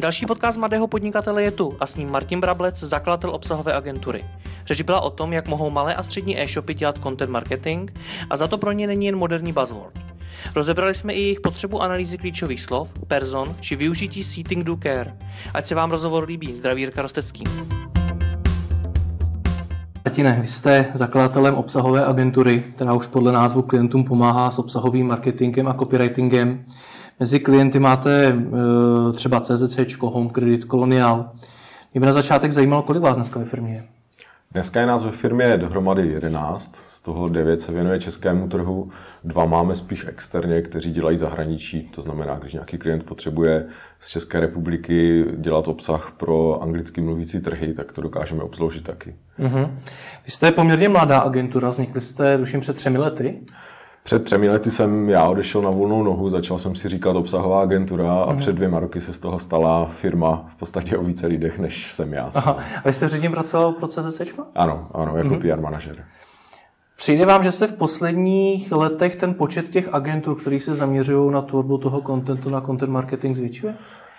Další podcast mladého podnikatele je tu a s ním Martin Brablec, zakladatel obsahové agentury. Řeč byla o tom, jak mohou malé a střední e-shopy dělat content marketing a za to pro ně není jen moderní buzzword. Rozebrali jsme i jejich potřebu analýzy klíčových slov, person či využití Seating Do Care. Ať se vám rozhovor líbí. Zdraví Jirka Rostecký. Martine, vy jste zakladatelem obsahové agentury, která už podle názvu klientům pomáhá s obsahovým marketingem a copywritingem. Mezi klienty máte eh, třeba CZC, Home Credit, Colonial. Mě by na začátek zajímalo, kolik vás dneska ve firmě je. Dneska je nás ve firmě dohromady 11, z toho 9 se věnuje českému trhu, dva máme spíš externě, kteří dělají zahraničí, to znamená, když nějaký klient potřebuje z České republiky dělat obsah pro anglicky mluvící trhy, tak to dokážeme obsloužit taky. Mm-hmm. Vy jste poměrně mladá agentura, vznikli jste, duším, před třemi lety. Před třemi lety jsem já odešel na volnou nohu, začal jsem si říkat obsahová agentura a mm. před dvěma roky se z toho stala firma v podstatě o více lidech, než jsem já. Aha. A vy jste předtím pracoval pro CZC? Ano, ano, jako mm. PR manažer. Přijde vám, že se v posledních letech ten počet těch agentů, kteří se zaměřují na tvorbu toho kontentu, na content marketing zvětšuje?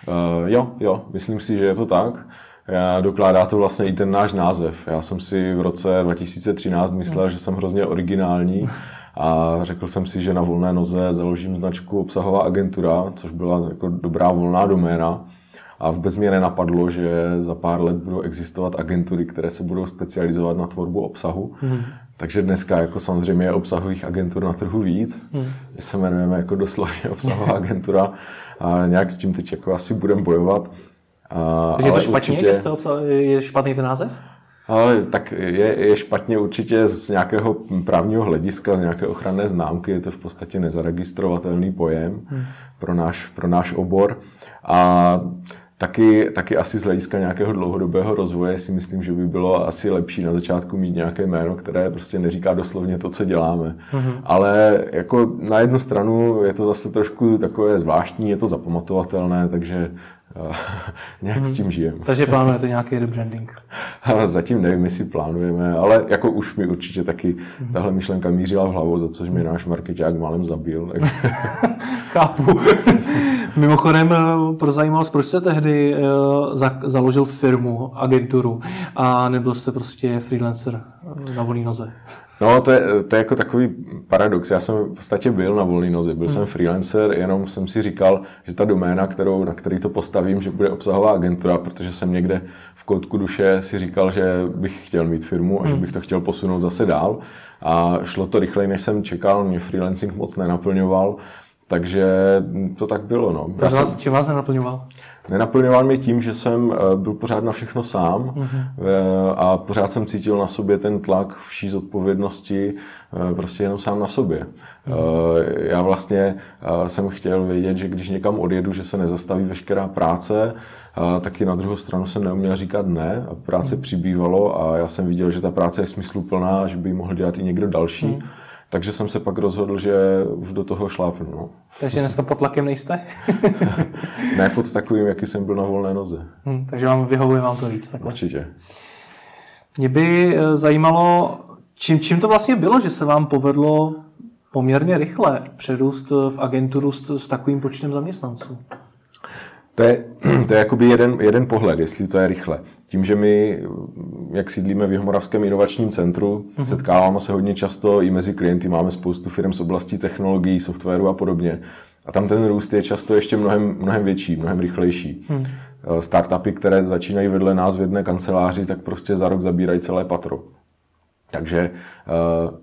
Uh, jo, jo, myslím si, že je to tak. Já dokládá to vlastně i ten náš název. Já jsem si v roce 2013 myslel, mm. že jsem hrozně originální a řekl jsem si, že na volné noze založím značku obsahová agentura, což byla jako dobrá volná doména. A vůbec mě nenapadlo, že za pár let budou existovat agentury, které se budou specializovat na tvorbu obsahu. Hmm. Takže dneska jako samozřejmě je obsahových agentur na trhu víc. Hmm. My se jmenujeme jako doslovně obsahová agentura a nějak s tím teď jako asi budeme bojovat. A, Takže je to špatně, určitě... že jste obsah... je špatný ten název? Ale tak je, je špatně určitě z nějakého právního hlediska, z nějaké ochranné známky, je to v podstatě nezaregistrovatelný pojem hmm. pro, náš, pro náš obor. A Taky, taky asi z hlediska nějakého dlouhodobého rozvoje si myslím, že by bylo asi lepší na začátku mít nějaké jméno, které prostě neříká doslovně to, co děláme. Mm-hmm. Ale jako na jednu stranu je to zase trošku takové zvláštní, je to zapamatovatelné, takže nějak hmm. s tím žijeme. Takže plánujete nějaký rebranding? Ale zatím nevím, jestli plánujeme, ale jako už mi určitě taky hmm. tahle myšlenka mířila v hlavu, za což mi náš marketák málem zabil. Tak... Chápu. Mimochodem, eh, pro zajímavost, proč jste tehdy eh, založil firmu, agenturu a nebyl jste prostě freelancer na volné noze? No, to je, to je jako takový paradox. Já jsem v podstatě byl na volné noze, byl hmm. jsem freelancer, jenom jsem si říkal, že ta doména, kterou, na který to postavím, že bude obsahová agentura, protože jsem někde v koutku duše si říkal, že bych chtěl mít firmu a hmm. že bych to chtěl posunout zase dál. A šlo to rychleji, než jsem čekal, mě freelancing moc nenaplňoval. Takže to tak bylo. No. Já vás, jsem, čím vás nenaplňoval? Nenaplňoval mě tím, že jsem eh, byl pořád na všechno sám uh-huh. a pořád jsem cítil na sobě ten tlak vší zodpovědnosti eh, prostě jenom sám na sobě. Uh-huh. Já vlastně jsem chtěl vědět, že když někam odjedu, že se nezastaví veškerá práce, taky na druhou stranu jsem neuměl říkat ne a práce uh-huh. přibývalo a já jsem viděl, že ta práce je smysluplná a že by ji mohl dělat i někdo další. Uh-huh. Takže jsem se pak rozhodl, že už do toho šlápnu. No. Takže dneska pod tlakem nejste? ne pod takovým, jaký jsem byl na volné noze. Hmm, takže vám vyhovuje vám to víc. Takhle. Určitě. Mě by eh, zajímalo, čím, čím to vlastně bylo, že se vám povedlo poměrně rychle přerůst v agenturu s, s takovým počtem zaměstnanců? To je, to je jakoby jeden, jeden pohled, jestli to je rychle. Tím, že my, jak sídlíme v Jihomoravském inovačním centru, mm-hmm. setkáváme se hodně často i mezi klienty, máme spoustu firm z oblasti technologií, softwaru a podobně. A tam ten růst je často ještě mnohem, mnohem větší, mnohem rychlejší. Mm. Startupy, které začínají vedle nás v jedné kanceláři, tak prostě za rok zabírají celé patro. Takže uh,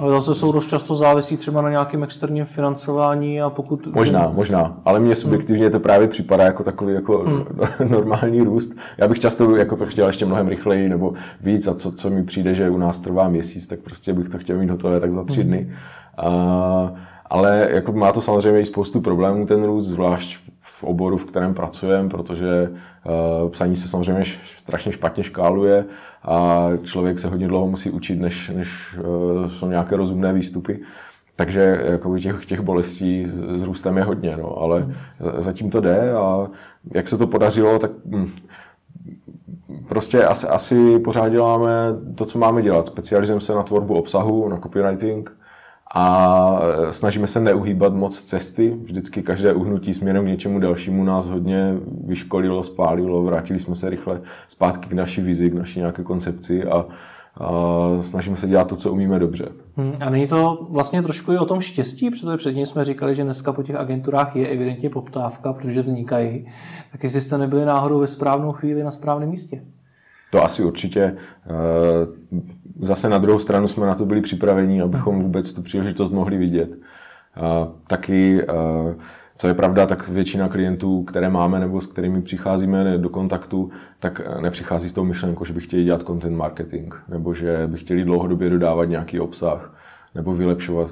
ale zase jsou dost často závisí třeba na nějakém externím financování a pokud... Možná, možná, ale mně subjektivně to právě připadá jako takový jako hmm. normální růst. Já bych často jako to chtěl ještě mnohem rychleji nebo víc a co, co mi přijde, že u nás trvá měsíc, tak prostě bych to chtěl mít hotové tak za tři hmm. dny. Uh, ale jako má to samozřejmě i spoustu problémů ten růst, zvlášť v oboru, v kterém pracujeme, protože uh, psaní se samozřejmě strašně špatně škáluje a člověk se hodně dlouho musí učit, než, než uh, jsou nějaké rozumné výstupy. Takže jako těch, těch bolestí s, s růstem je hodně, no, ale hmm. zatím to jde a jak se to podařilo, tak hm, prostě asi, asi pořád děláme to, co máme dělat. Specializujeme se na tvorbu obsahu, na copywriting, a snažíme se neuhýbat moc cesty. Vždycky každé uhnutí směrem k něčemu dalšímu nás hodně vyškolilo, spálilo, vrátili jsme se rychle zpátky k naší vizi, k naší nějaké koncepci a, a snažíme se dělat to, co umíme dobře. Hmm, a není to vlastně trošku i o tom štěstí, protože předtím jsme říkali, že dneska po těch agenturách je evidentně poptávka, protože vznikají. Tak jestli jste nebyli náhodou ve správnou chvíli na správném místě? To asi určitě. Eh, zase na druhou stranu jsme na to byli připraveni, abychom vůbec tu příležitost mohli vidět. Taky, eh, co je pravda, tak většina klientů, které máme nebo s kterými přicházíme do kontaktu, tak nepřichází s tou myšlenkou, že by chtěli dělat content marketing, nebo že by chtěli dlouhodobě dodávat nějaký obsah, nebo vylepšovat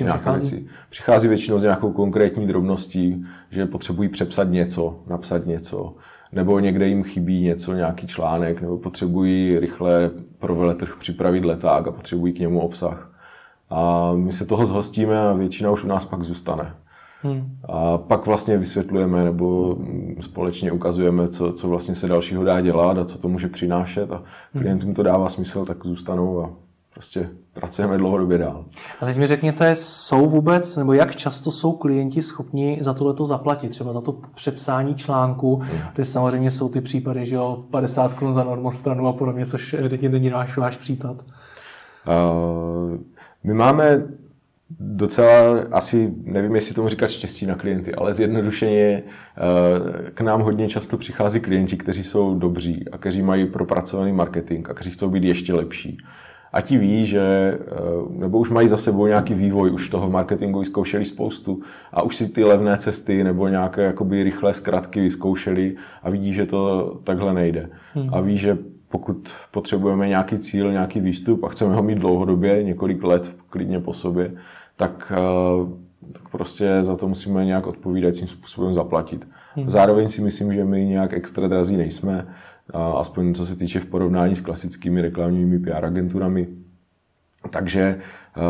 nějaké přichází? věci. Přichází většinou s nějakou konkrétní drobností, že potřebují přepsat něco, napsat něco, nebo někde jim chybí něco, nějaký článek, nebo potřebují rychle pro veletrh připravit leták a potřebují k němu obsah. A my se toho zhostíme a většina už u nás pak zůstane. Hmm. A pak vlastně vysvětlujeme nebo společně ukazujeme, co, co vlastně se dalšího dá dělat a co to může přinášet a klientům to dává smysl, tak zůstanou a prostě pracujeme dlouhodobě dál. A teď mi řekněte, jsou vůbec, nebo jak často jsou klienti schopni za tohleto zaplatit, třeba za to přepsání článku, hmm. je samozřejmě jsou ty případy, že jo, 50 korun za normostranu a podobně, což evidentně není náš váš případ. Uh, my máme docela, asi nevím, jestli tomu říkat štěstí na klienty, ale zjednodušeně uh, k nám hodně často přichází klienti, kteří jsou dobří a kteří mají propracovaný marketing a kteří chcou být ještě lepší a ti ví, že, eh, nebo už mají za sebou nějaký vývoj, už toho marketingu vyzkoušeli spoustu a už si ty levné cesty nebo nějaké jakoby rychlé zkratky vyzkoušeli a vidí, že to takhle nejde. Hmm. A ví, že pokud potřebujeme nějaký cíl, nějaký výstup a chceme ho mít dlouhodobě, několik let klidně po sobě, tak, eh, tak prostě za to musíme nějak odpovídajícím způsobem zaplatit. Hmm. Zároveň si myslím, že my nějak extra drazí nejsme aspoň co se týče v porovnání s klasickými reklamními PR agenturami. Takže eh,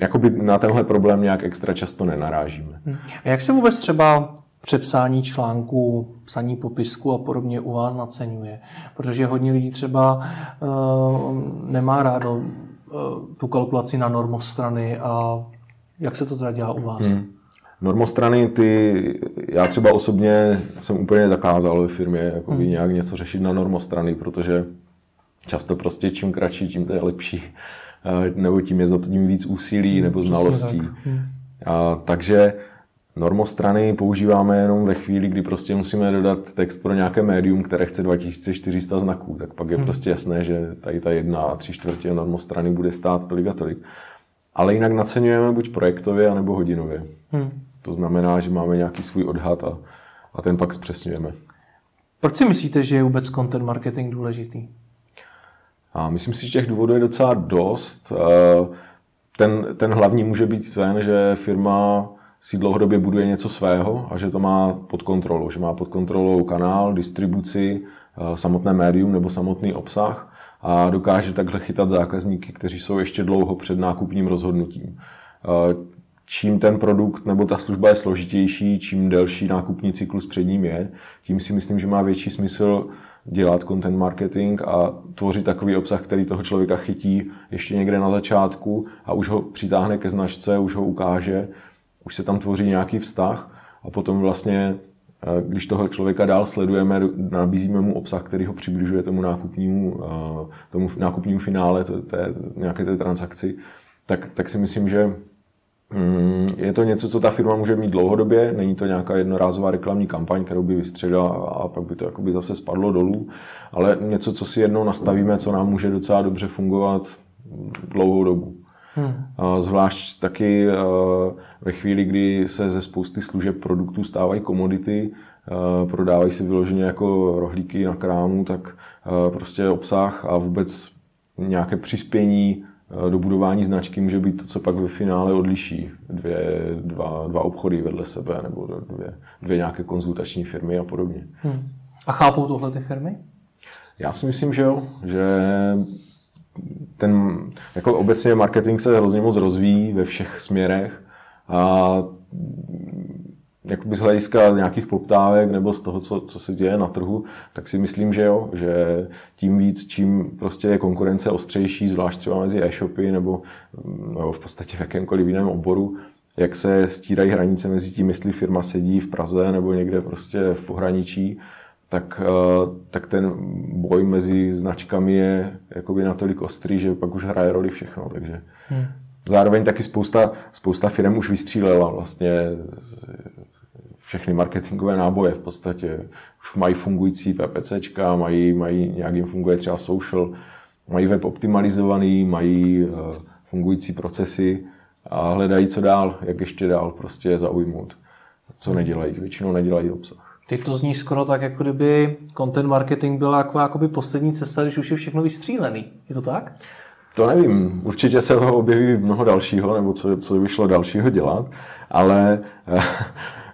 jakoby na tenhle problém nějak extra často nenarážíme. Hm. A jak se vůbec třeba přepsání článků, psaní popisku a podobně u vás naceňuje? Protože hodně lidí třeba uh, nemá rádo uh, tu kalkulaci na normostrany a jak se to teda dělá u vás? Hmm. Normostrany, ty, já třeba osobně jsem úplně zakázal ve firmě jako hmm. nějak něco řešit na normostrany, protože často prostě čím kratší, tím to je lepší. Nebo tím je za tím víc úsilí hmm, nebo znalostí. Hmm. A, takže normostrany používáme jenom ve chvíli, kdy prostě musíme dodat text pro nějaké médium, které chce 2400 znaků. Tak pak je hmm. prostě jasné, že tady ta jedna a tři čtvrtě normostrany bude stát tolik a tolik. Ale jinak naceňujeme buď projektově, anebo hodinově. Hmm. To znamená, že máme nějaký svůj odhad a, a ten pak zpřesňujeme. Proč si myslíte, že je vůbec content marketing důležitý? A myslím si, že těch důvodů je docela dost. Eh, ten, ten hlavní může být ten, že firma si dlouhodobě buduje něco svého a že to má pod kontrolou. Že má pod kontrolou kanál, distribuci, eh, samotné médium nebo samotný obsah a dokáže takhle chytat zákazníky, kteří jsou ještě dlouho před nákupním rozhodnutím. Čím ten produkt nebo ta služba je složitější, čím delší nákupní cyklus před ním je, tím si myslím, že má větší smysl dělat content marketing a tvořit takový obsah, který toho člověka chytí ještě někde na začátku a už ho přitáhne ke značce, už ho ukáže, už se tam tvoří nějaký vztah a potom vlastně eh, když toho člověka dál sledujeme, nabízíme mu obsah, který ho přibližuje tomu nákupnímu, eh, tomu nákupnímu finále, té, nějaké té transakci, tak, tak si myslím, že je to něco, co ta firma může mít dlouhodobě, není to nějaká jednorázová reklamní kampaň, kterou by vystředila a pak by to jakoby zase spadlo dolů, ale něco, co si jednou nastavíme, co nám může docela dobře fungovat dlouhou dobu. Hmm. Zvlášť taky eh, ve chvíli, kdy se ze spousty služeb produktů stávají komodity, eh, prodávají se vyloženě jako rohlíky na krámu, tak eh, prostě obsah a vůbec nějaké přispění Eh, do budování značky může být to, co pak ve finále odliší dvě, dva, dva obchody vedle sebe nebo dvě, dvě nějaké konzultační firmy a podobně. Hmm. A chápou tohle ty firmy? Já si myslím, že jo, že ten, jako obecně marketing se hrozně moc rozvíjí ve všech směrech a jakoby z hlediska nějakých poptávek nebo z toho, co, co se děje na trhu, tak si myslím, že jo, že tím víc, čím prostě je konkurence ostřejší, zvlášť třeba mezi e-shopy nebo, nebo v podstatě v jakémkoliv jiném oboru, jak se stírají hranice mezi tím, jestli firma sedí v Praze nebo někde prostě v pohraničí, tak, eh, tak ten boj mezi značkami je jakoby natolik ostrý, že pak už hraje roli všechno. Takže hmm. zároveň taky spousta, spousta firm už vystřílela vlastně všechny marketingové náboje v podstatě. Už mají fungující PPCčka, mají, mají nějak jim funguje třeba social, mají web optimalizovaný, mají uh, fungující procesy a hledají, co dál, jak ještě dál prostě zaujmout. Co nedělají, většinou nedělají obsah. Teď to zní skoro tak, jako kdyby content marketing byla jako jakoby poslední cesta, když už je všechno vystřílený. Je to tak? To nevím. Určitě se objeví mnoho dalšího, nebo co, co by šlo dalšího dělat, ale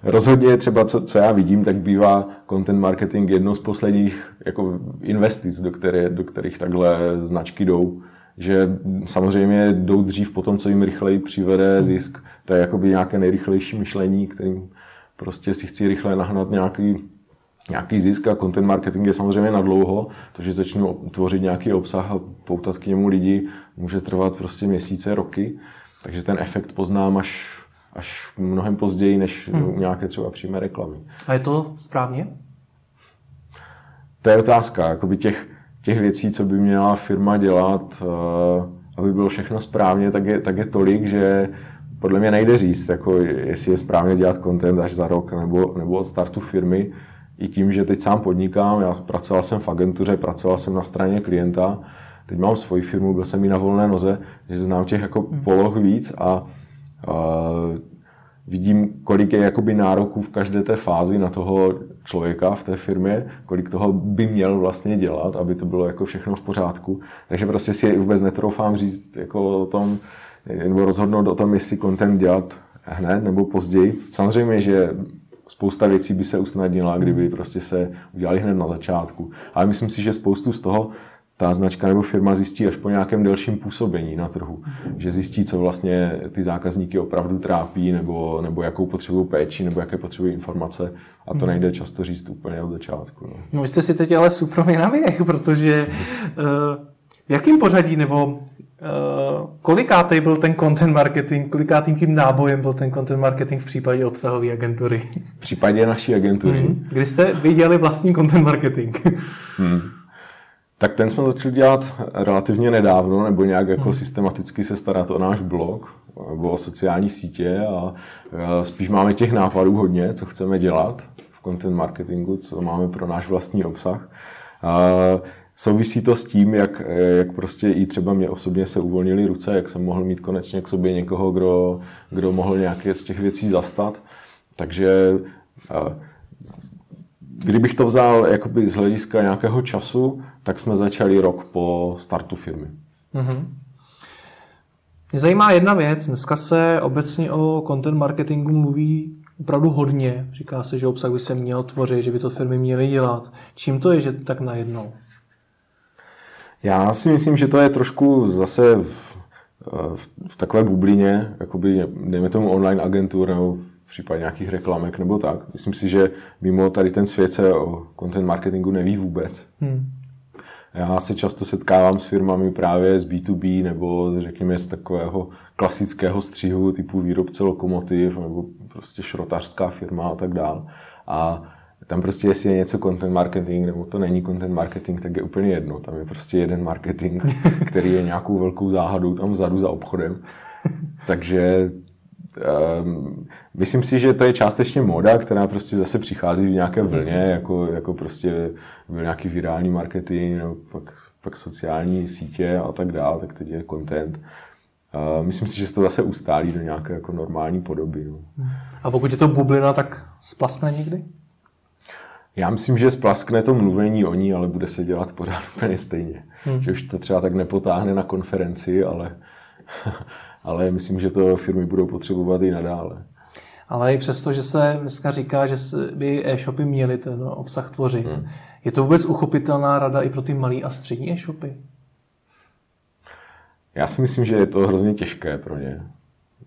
rozhodně třeba, co, co já vidím, tak bývá content marketing jednou z posledních jako investic, do, které, do kterých takhle značky jdou. Že samozřejmě jdou dřív po tom, co jim rychleji přivede zisk. To je jakoby nějaké nejrychlejší myšlení, kterým prostě si chci rychle nahnat nějaký, nějaký zisk. A content marketing je samozřejmě na dlouho, to, že začnu tvořit nějaký obsah a poutat k němu lidi, může trvat prostě měsíce, roky, takže ten efekt poznám až, až mnohem později, než hmm. u nějaké třeba přímé reklamy. A je to správně? To je otázka, jakoby těch, těch věcí, co by měla firma dělat, eh, aby bylo všechno správně, tak je, tak je tolik, že podle mě nejde říct, jako jestli je správně dělat content až za rok nebo, nebo od startu firmy. I tím, že teď sám podnikám, já pracoval jsem v agentuře, pracoval jsem na straně klienta, teď mám svoji firmu, byl jsem i na volné noze, že znám těch jako poloh víc a vidím, kolik je jakoby nároků v každé té fázi na toho člověka v té firmě, kolik toho by měl vlastně dělat, aby to bylo jako všechno v pořádku. Takže prostě si vůbec netroufám říct jako o tom, nebo rozhodnout o tom, jestli content dělat hned nebo později. Samozřejmě, že spousta věcí by se usnadnila, kdyby prostě se udělali hned na začátku. Ale myslím si, že spoustu z toho ta značka nebo firma zjistí až po nějakém delším působení na trhu. Že zjistí, co vlastně ty zákazníky opravdu trápí, nebo, nebo jakou potřebují péči, nebo jaké potřebují informace. A to nejde často říct úplně od začátku. No, no vy jste si teď ale super na věch, protože uh, v jakém pořadí nebo Uh, kolikátej byl ten content marketing, kolikátým tím nábojem byl ten content marketing v případě obsahové agentury? V případě naší agentury. Hmm. Kdy jste viděli vlastní content marketing? hmm. Tak ten jsme začali dělat relativně nedávno, nebo nějak jako hmm. systematicky se starat o náš blog, nebo o sociální sítě a spíš máme těch nápadů hodně, co chceme dělat v content marketingu, co máme pro náš vlastní obsah. Souvisí to s tím, jak, jak prostě i třeba mě osobně se uvolnily ruce, jak jsem mohl mít konečně k sobě někoho, kdo, kdo mohl nějaké z těch věcí zastat. Takže kdybych to vzal jakoby z hlediska nějakého času, tak jsme začali rok po startu firmy. Mm-hmm. Mě zajímá jedna věc. Dneska se obecně o content marketingu mluví opravdu hodně. Říká se, že obsah by se měl tvořit, že by to firmy měly dělat. Čím to je, že tak najednou? Já si myslím, že to je trošku zase v, v, v takové bublině, jakoby, dejme tomu online agentur nebo v případě nějakých reklamek nebo tak. Myslím si, že mimo tady ten svět se o content marketingu neví vůbec. Hmm. Já se často setkávám s firmami právě z B2B nebo řekněme z takového klasického střihu typu výrobce lokomotiv nebo prostě šrotařská firma a tak dále. A tam prostě, jestli je něco content marketing nebo to není content marketing, tak je úplně jedno. Tam je prostě jeden marketing, který je nějakou velkou záhadou tam vzadu za obchodem. Takže myslím si, že to je částečně moda, která prostě zase přichází v nějaké vlně, jako, jako prostě byl nějaký virální marketing, nebo pak, pak sociální sítě a tak dále, tak teď je content. Uh, myslím si, že se to zase ustálí do nějaké jako normální podoby. No. A pokud je to bublina, tak splasne někdy? Já myslím, že splaskne to mluvení o ní, ale bude se dělat pořád úplně stejně. Hmm. Že už to třeba tak nepotáhne na konferenci, ale, ale myslím, že to firmy budou potřebovat i nadále. Ale i přesto, že se dneska říká, že by e-shopy měly ten obsah tvořit, hmm. je to vůbec uchopitelná rada i pro ty malé a střední e-shopy? Já si myslím, že je to hrozně těžké pro ně.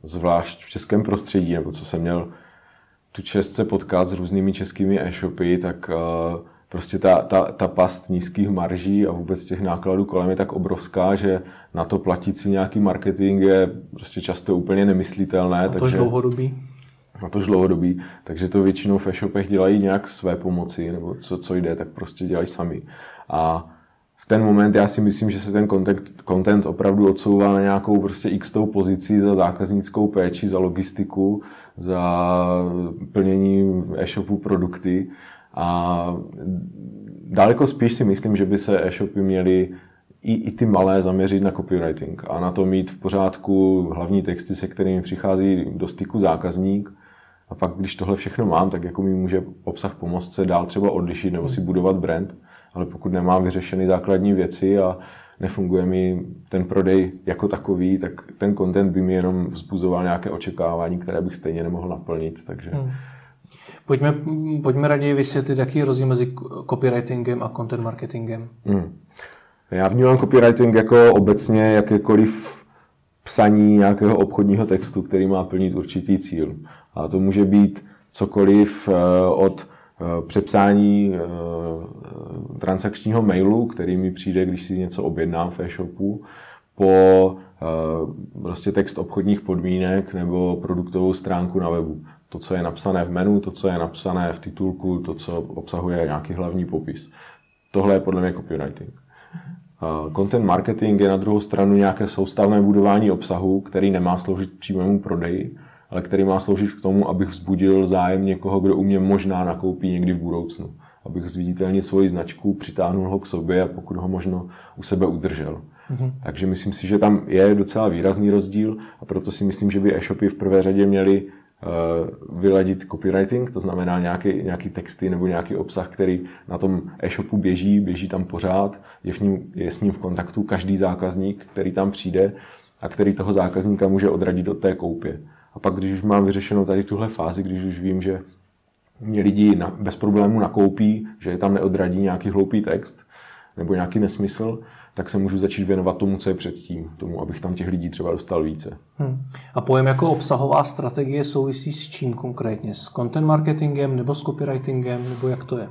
Zvlášť v českém prostředí, nebo co jsem měl tu čest se potkat s různými českými e-shopy, tak uh, prostě ta, ta, ta past nízkých marží a vůbec těch nákladů kolem je tak obrovská, že na to platit si nějaký marketing je prostě často úplně nemyslitelné. A to takže, dlouhodobý? Na to dlouhodobý. Takže to většinou v e-shopech dělají nějak své pomoci, nebo co, co jde, tak prostě dělají sami. A v ten moment já si myslím, že se ten content, content opravdu odsouvá na nějakou prostě x tou pozici za zákaznickou péči, za logistiku, za plnění e-shopu produkty a daleko spíš si myslím, že by se e-shopy měly i, i ty malé zaměřit na copywriting a na to mít v pořádku hlavní texty, se kterými přichází do styku zákazník. A pak, když tohle všechno mám, tak jako mi může obsah pomoct se dál třeba odlišit nebo si budovat brand. Ale pokud nemám vyřešeny základní věci a nefunguje mi ten prodej jako takový, tak ten content by mi jenom vzbuzoval nějaké očekávání, které bych stejně nemohl naplnit. Takže hmm. Pojďme, pojďme raději vysvětlit, jaký je rozdíl mezi copywritingem a content marketingem. Hmm. Já vnímám copywriting jako obecně jakékoliv psaní nějakého obchodního textu, který má plnit určitý cíl. A to může být cokoliv eh, od eh, přepsání eh, transakčního mailu, který mi přijde, když si něco objednám v e-shopu, po prostě text obchodních podmínek nebo produktovou stránku na webu to, co je napsané v menu, to, co je napsané v titulku, to, co obsahuje nějaký hlavní popis. Tohle je podle mě copywriting. Content marketing je na druhou stranu nějaké soustavné budování obsahu, který nemá sloužit přímému prodeji, ale který má sloužit k tomu, abych vzbudil zájem někoho, kdo u mě možná nakoupí někdy v budoucnu. Abych zviditelnil svoji značku, přitáhnul ho k sobě a pokud ho možno u sebe udržel. Mm-hmm. Takže myslím si, že tam je docela výrazný rozdíl a proto si myslím, že by e-shopy v prvé řadě měly Eh, vyladit copywriting, to znamená nějaký, nějaký texty nebo nějaký obsah, který na tom e-shopu běží, běží tam pořád, je, v ním, je s ním v kontaktu každý zákazník, který tam přijde a který toho zákazníka může odradit od té koupě. A pak, když už mám vyřešenou tady tuhle fázi, když už vím, že mě lidi na, bez problému nakoupí, že je tam neodradí nějaký hloupý text nebo nějaký nesmysl, tak se můžu začít věnovat tomu, co je předtím, tomu, abych tam těch lidí třeba dostal více. Hmm. A pojem jako obsahová strategie souvisí s čím konkrétně? S content marketingem nebo s copywritingem, nebo jak to je?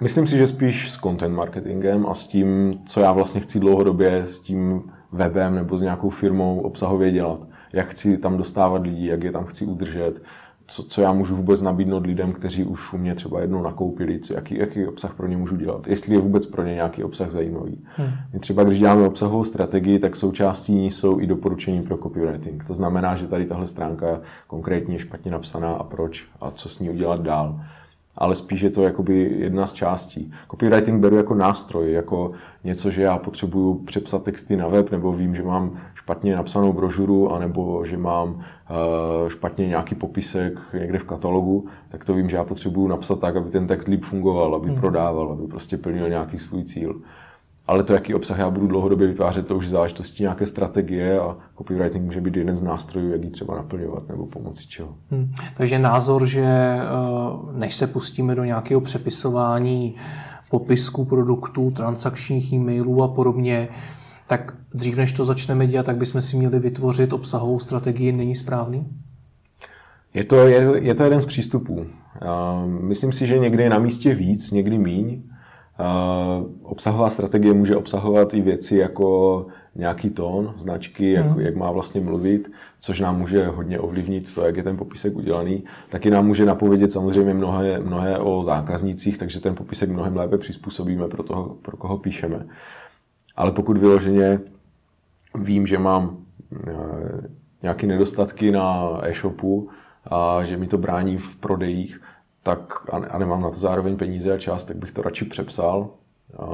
Myslím si, že spíš s content marketingem a s tím, co já vlastně chci dlouhodobě s tím webem nebo s nějakou firmou obsahově dělat. Jak chci tam dostávat lidi, jak je tam chci udržet, co, co já můžu vůbec nabídnout lidem, kteří už u mě třeba jednou nakoupili, co, jaký, jaký obsah pro ně můžu dělat, jestli je vůbec pro ně nějaký obsah zajímavý. Hmm. Třeba když děláme obsahovou strategii, tak součástí ní jsou i doporučení pro copywriting. To znamená, že tady tahle stránka konkrétně je špatně napsaná a proč a co s ní udělat dál ale spíš je to jakoby jedna z částí. Copywriting beru jako nástroj, jako něco, že já potřebuju přepsat texty na web, nebo vím, že mám špatně napsanou brožuru, anebo že mám eh, špatně nějaký popisek někde v katalogu, tak to vím, že já potřebuju napsat tak, aby ten text líp fungoval, aby hmm. prodával, aby prostě plnil nějaký svůj cíl. Ale to, jaký obsah já budu dlouhodobě vytvářet, to už záležitosti nějaké strategie a copywriting může být jeden z nástrojů, jak ji třeba naplňovat nebo pomocí čeho. Hmm. Takže názor, že eh, než se pustíme do nějakého přepisování popisků produktů, transakčních e-mailů a podobně, tak dřív než to začneme dělat, tak bychom si měli vytvořit obsahovou strategii, není správný? Je to, je, je to jeden z přístupů. Myslím si, že někdy je na místě víc, někdy míň. Obsahová strategie může obsahovat i věci jako nějaký tón značky, jak, hmm. jak má vlastně mluvit, což nám může hodně ovlivnit to, jak je ten popisek udělaný. Taky nám může napovědět samozřejmě mnohé, mnohé o zákaznících, takže ten popisek mnohem lépe přizpůsobíme pro toho, pro koho píšeme. Ale pokud vyloženě vím, že mám uh, nějaké nedostatky na e-shopu a že mi to brání v prodejích, tak a nemám na to zároveň peníze a čas, tak bych to radši přepsal a,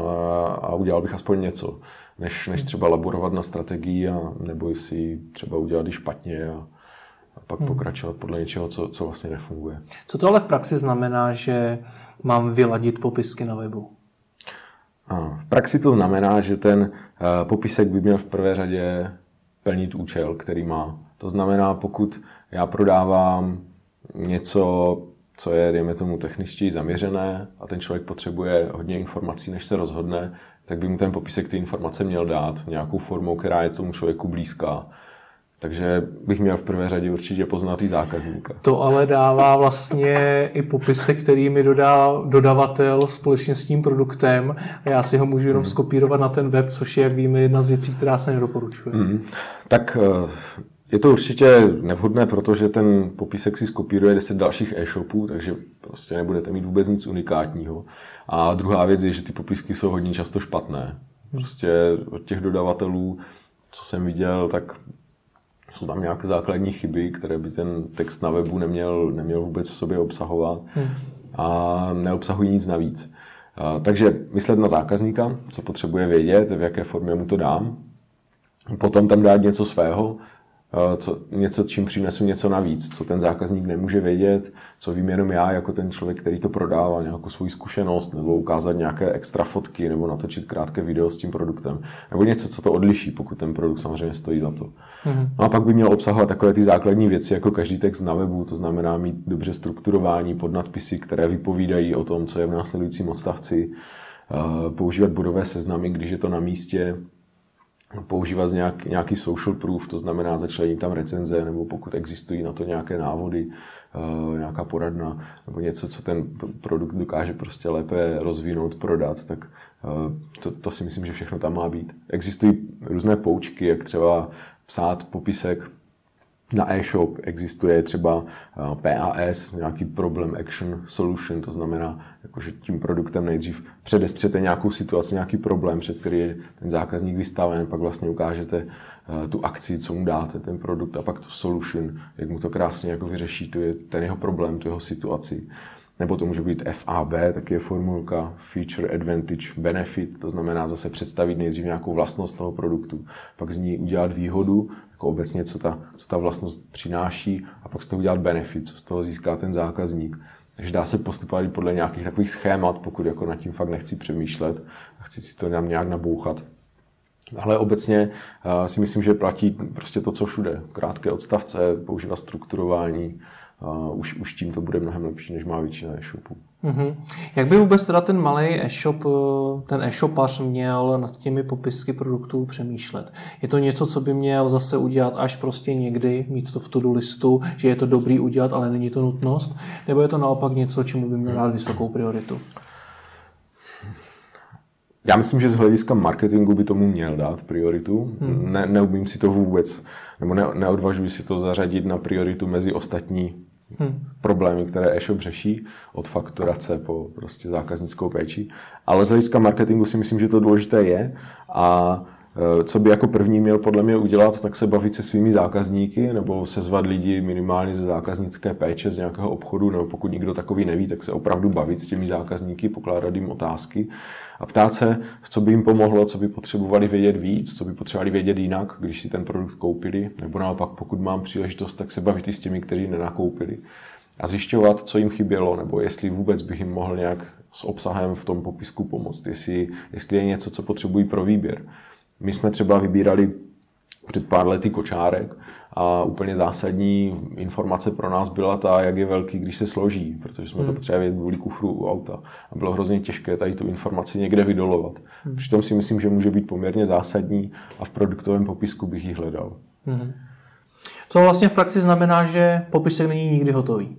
a udělal bych aspoň něco, než, než třeba laborovat na strategii a nebo si třeba udělat i špatně a, a pak hmm. pokračovat podle něčeho, co, co vlastně nefunguje. Co to ale v praxi znamená, že mám vyladit popisky na webu? A v praxi to znamená, že ten uh, popisek by měl v prvé řadě plnit účel, který má. To znamená, pokud já prodávám něco co je, dejme tomu, techničtěji zaměřené a ten člověk potřebuje hodně informací, než se rozhodne, tak by mu ten popisek ty informace měl dát nějakou formou, která je tomu člověku blízká. Takže bych měl v prvé řadě určitě poznat i zákazníka. To ale dává vlastně i popisy, který mi dodá dodavatel společně s tím produktem a já si ho můžu jenom skopírovat na ten web, což je, jak víme, jedna z věcí, která se nedoporučuje. Mm. Tak eh, je to určitě nevhodné, protože ten popisek si skopíruje 10 dalších e-shopů, takže prostě nebudete mít vůbec nic unikátního. A druhá věc je, že ty popisky jsou hodně často špatné. Prostě od těch dodavatelů, co jsem viděl, tak jsou tam nějaké základní chyby, které by ten text na webu neměl, neměl vůbec v sobě obsahovat hmm. a neobsahují nic navíc. Takže myslet na zákazníka, co potřebuje vědět, v jaké formě mu to dám. Potom tam dát něco svého, co, něco, čím přinesu něco navíc, co ten zákazník nemůže vědět, co vím jenom já jako ten člověk, který to prodává, nějakou svou zkušenost, nebo ukázat nějaké extra fotky, nebo natočit krátké video s tím produktem, nebo něco, co to odliší, pokud ten produkt samozřejmě stojí za to. Mm-hmm. No a pak by měl obsahovat takové ty základní věci, jako každý text na webu, to znamená mít dobře strukturování podnadpisy, které vypovídají o tom, co je v následujícím odstavci, eh, používat bodové seznamy, když je to na místě, používat z nějak, nějaký social proof, to znamená začlenit tam recenze, nebo pokud existují na to nějaké návody, uh, nějaká poradna, nebo něco, co ten produkt dokáže prostě lépe rozvinout, prodat, tak uh, to, to si myslím, že všechno tam má být. Existují různé poučky, jak třeba psát popisek na e-shop existuje třeba eh, PAS, nějaký Problem Action Solution, to znamená, jako, že tím produktem nejdřív předestřete nějakou situaci, nějaký problém, před který je ten zákazník vystaven, pak vlastně ukážete eh, tu akci, co mu dáte, ten produkt a pak to solution, jak mu to krásně jako vyřeší, to je ten jeho problém, tu jeho situaci. Nebo to může být FAB, taky je formulka Feature Advantage Benefit, to znamená zase představit nejdřív nějakou vlastnost toho produktu, pak z ní udělat výhodu jako obecně, co ta, co ta vlastnost přináší a pak z toho udělat benefit, co z toho získá ten zákazník. Takže dá se postupovat podle nějakých takových schémat, pokud jako nad tím fakt nechci přemýšlet a chci si to nám nějak nabouchat. Ale obecně uh, si myslím, že platí prostě to, co všude. Krátké odstavce, používat strukturování, uh, už, už tím to bude mnohem lepší, než má většina e-shopů. Mm-hmm. Jak by vůbec teda ten malý e-shop, eh, ten e-shopař měl nad těmi popisky produktů přemýšlet? Je to něco, co by měl zase udělat až prostě někdy, mít to v to listu, že je to dobrý udělat, ale není to nutnost? Nebo je to naopak něco, čemu by měl dát vysokou prioritu? Já myslím, že z hlediska marketingu by tomu měl dát prioritu. Hmm. Ne, neumím si to vůbec, nebo ne, neodvažuji si to zařadit na prioritu mezi ostatní hmm. problémy, které e-shop řeší, od fakturace po prostě zákaznickou péči. Ale z hlediska marketingu si myslím, že to důležité je a co by jako první měl podle mě udělat, tak se bavit se svými zákazníky nebo sezvat lidi minimálně ze zákaznické péče, z nějakého obchodu, nebo pokud nikdo takový neví, tak se opravdu bavit s těmi zákazníky, pokládat jim otázky a ptát se, co by jim pomohlo, co by potřebovali vědět víc, co by potřebovali vědět jinak, když si ten produkt koupili, nebo naopak, pokud mám příležitost, tak se bavit i s těmi, kteří nenakoupili a zjišťovat, co jim chybělo, nebo jestli vůbec bych jim mohl nějak s obsahem v tom popisku pomoct, jestli, jestli je něco, co potřebují pro výběr. My jsme třeba vybírali před pár lety kočárek a úplně zásadní informace pro nás byla ta, jak je velký, když se složí, protože jsme hmm. to potřebovali kvůli kufru u auta. A bylo hrozně těžké tady tu informaci někde vydolovat. Hmm. Přitom si myslím, že může být poměrně zásadní a v produktovém popisku bych ji hledal. Hmm. To vlastně v praxi znamená, že popisek není nikdy hotový.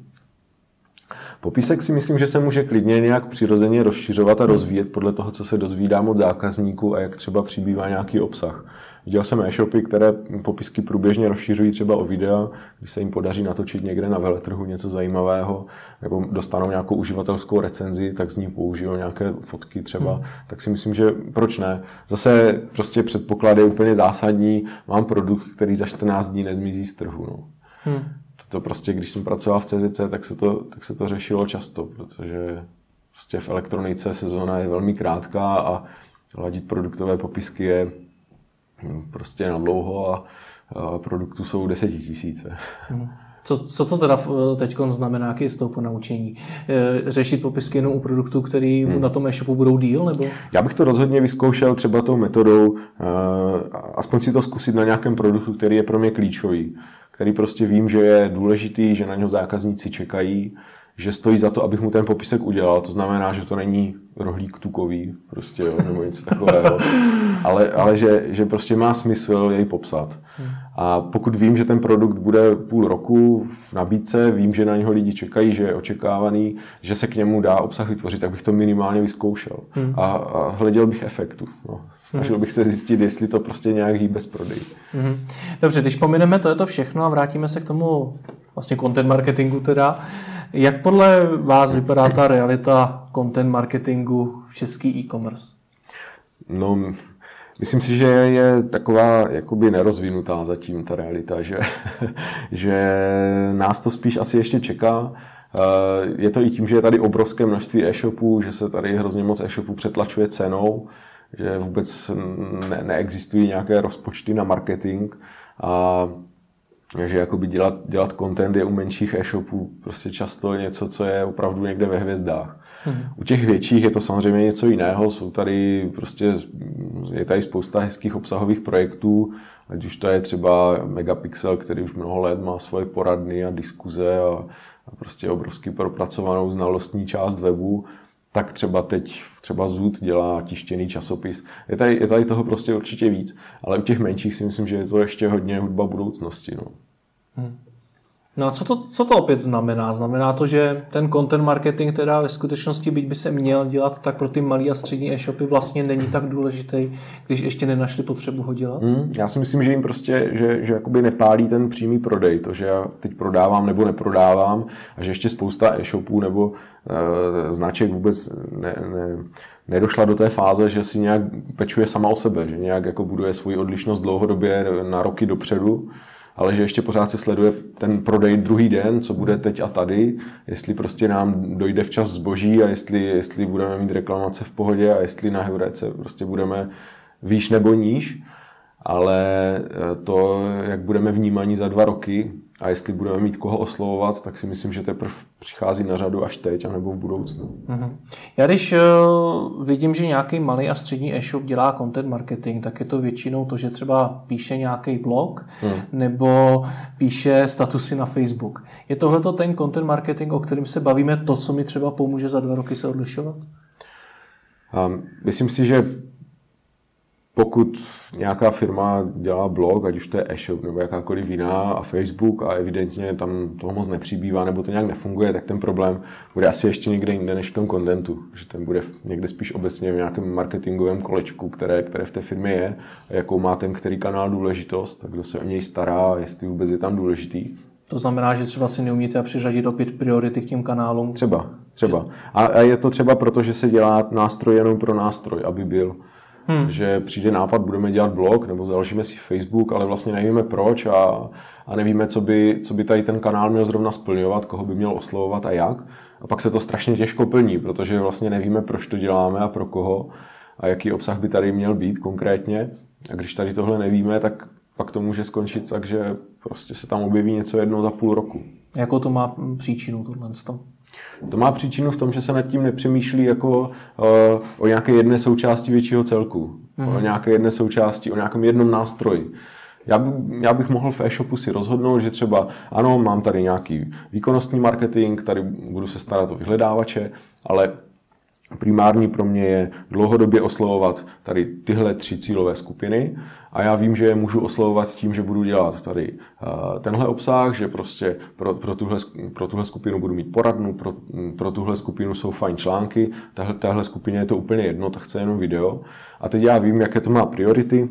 Popisek si myslím, že se může klidně nějak přirozeně rozšiřovat a rozvíjet podle toho, co se dozvídám od zákazníků a jak třeba přibývá nějaký obsah. Viděl jsem e-shopy, které popisky průběžně rozšiřují třeba o videa, když se jim podaří natočit někde na veletrhu něco zajímavého, nebo dostanou nějakou uživatelskou recenzi, tak z ní použijou nějaké fotky třeba, hmm. tak si myslím, že proč ne. Zase prostě předpoklad je úplně zásadní, mám produkt, který za 14 dní nezmizí z trhu. No. Hmm to prostě, když jsem pracoval v CZC, tak se to, tak se to řešilo často, protože prostě v elektronice sezóna je velmi krátká a ladit produktové popisky je hm, prostě na dlouho a, a produktů jsou desetitisíce. Hmm. Co, co to teda teď znamená, jaký je z toho ponaučení? E, řešit popisky jenom u produktů, který hmm. na tom e-shopu budou díl? Nebo? Já bych to rozhodně vyzkoušel třeba tou metodou, aspoň si to zkusit na nějakém produktu, který je pro mě klíčový který prostě vím, že je důležitý, že na něho zákazníci čekají, že stojí za to, abych mu ten popisek udělal. To znamená, že to není rohlík tukový, prostě, jo, nebo něco takového. Ale, ale že, že prostě má smysl jej popsat. A pokud vím, že ten produkt bude půl roku v nabídce, vím, že na něho lidi čekají, že je očekávaný, že se k němu dá obsah vytvořit, tak bych to minimálně vyzkoušel. Hmm. A, a hleděl bych efektu. No. Snažil bych se zjistit, jestli to prostě nějak hýbe z prodej. Hmm. Dobře, když pomineme to je to všechno a vrátíme se k tomu vlastně content marketingu teda, jak podle vás vypadá ta realita content marketingu v český e-commerce? No, myslím si, že je taková jakoby nerozvinutá zatím ta realita, že, že nás to spíš asi ještě čeká. Eh, je to i tím, že je tady obrovské množství e-shopů, že se tady hrozně moc e-shopů přetlačuje cenou, že vůbec ne- neexistují nějaké rozpočty na marketing a že jakoby dělat, dělat content je u menších e-shopů prostě často něco, co je opravdu někde ve hvězdách. U těch větších je to samozřejmě něco jiného, jsou tady prostě, je tady spousta hezkých obsahových projektů, ať už to je třeba Megapixel, který už mnoho let má svoje poradny a diskuze a, a prostě obrovsky propracovanou znalostní část webu, tak třeba teď třeba Zud dělá tištěný časopis. Je tady, je tady toho prostě určitě víc, ale u těch menších si myslím, že je to ještě hodně hudba budoucnosti. No. Hmm. No a co to, co to opět znamená? Znamená to, že ten content marketing teda ve skutečnosti, byť by se měl dělat, tak pro ty malé a střední e-shopy vlastně není tak důležitý, když ještě nenašli potřebu ho dělat? Hmm, já si myslím, že jim prostě, že, že jakoby nepálí ten přímý prodej, to, že já teď prodávám nebo neprodávám a že ještě spousta e-shopů nebo e, značek vůbec ne, ne, nedošla do té fáze, že si nějak pečuje sama o sebe, že nějak jako buduje svoji odlišnost dlouhodobě na roky dopředu ale že ještě pořád se sleduje ten prodej druhý den, co bude teď a tady, jestli prostě nám dojde včas zboží a jestli, jestli budeme mít reklamace v pohodě a jestli na Heurece prostě budeme výš nebo níž, ale eh, to, jak budeme vnímaní za dva roky, a jestli budeme mít koho oslovovat, tak si myslím, že teprve přichází na řadu až teď, anebo v budoucnu. Mm-hmm. Já když uh, vidím, že nějaký malý a střední e-shop dělá content marketing, tak je to většinou to, že třeba píše nějaký blog mm. nebo píše statusy na Facebook. Je tohle ten content marketing, o kterým se bavíme, to, co mi třeba pomůže za dva roky se odlišovat? Um, myslím si, že pokud nějaká firma dělá blog, ať už to je e-shop nebo jakákoliv jiná a Facebook a evidentně tam toho moc nepřibývá nebo to nějak nefunguje, tak ten problém bude asi ještě někde jinde než v tom kontentu. Že ten bude někde spíš obecně v nějakém marketingovém kolečku, které, které v té firmě je a jakou má ten který kanál důležitost a kdo se o něj stará, jestli vůbec je tam důležitý. To znamená, že třeba si neumíte přiřadit opět priority k těm kanálům? Třeba, třeba. A je to třeba proto, že se dělá nástroj jenom pro nástroj, aby byl Hmm. Že přijde nápad, budeme dělat blog nebo založíme si Facebook, ale vlastně nevíme proč a, a nevíme, co by, co by tady ten kanál měl zrovna splňovat, koho by měl oslovovat a jak. A pak se to strašně těžko plní, protože vlastně nevíme, proč to děláme a pro koho a jaký obsah by tady měl být konkrétně. A když tady tohle nevíme, tak pak to může skončit tak, že prostě se tam objeví něco jednou za půl roku. Jakou to má příčinu tohle? To má příčinu v tom, že se nad tím nepřemýšlí jako uh, o nějaké jedné součásti většího celku. Mm-hmm. O mhm. nějaké jedné součásti, o nějakém jednom nástroji. Já, by, já bych mohl v e-shopu si rozhodnout, že třeba ano, mám tady nějaký výkonnostní marketing, tady budu se starat o vyhledávače, ale primární pro mě je dlouhodobě oslovovat tady tyhle tři cílové skupiny a já vím, že je můžu oslovovat tím, že budu dělat tady eh, tenhle obsah, že prostě pro, pro, tuhle, pro tuhle skupinu budu mít poradnu, pro, pro tuhle skupinu jsou fajn články, tahle, tahle skupině je to úplně jedno, tak chce jenom video. A teď já vím, jaké to má priority,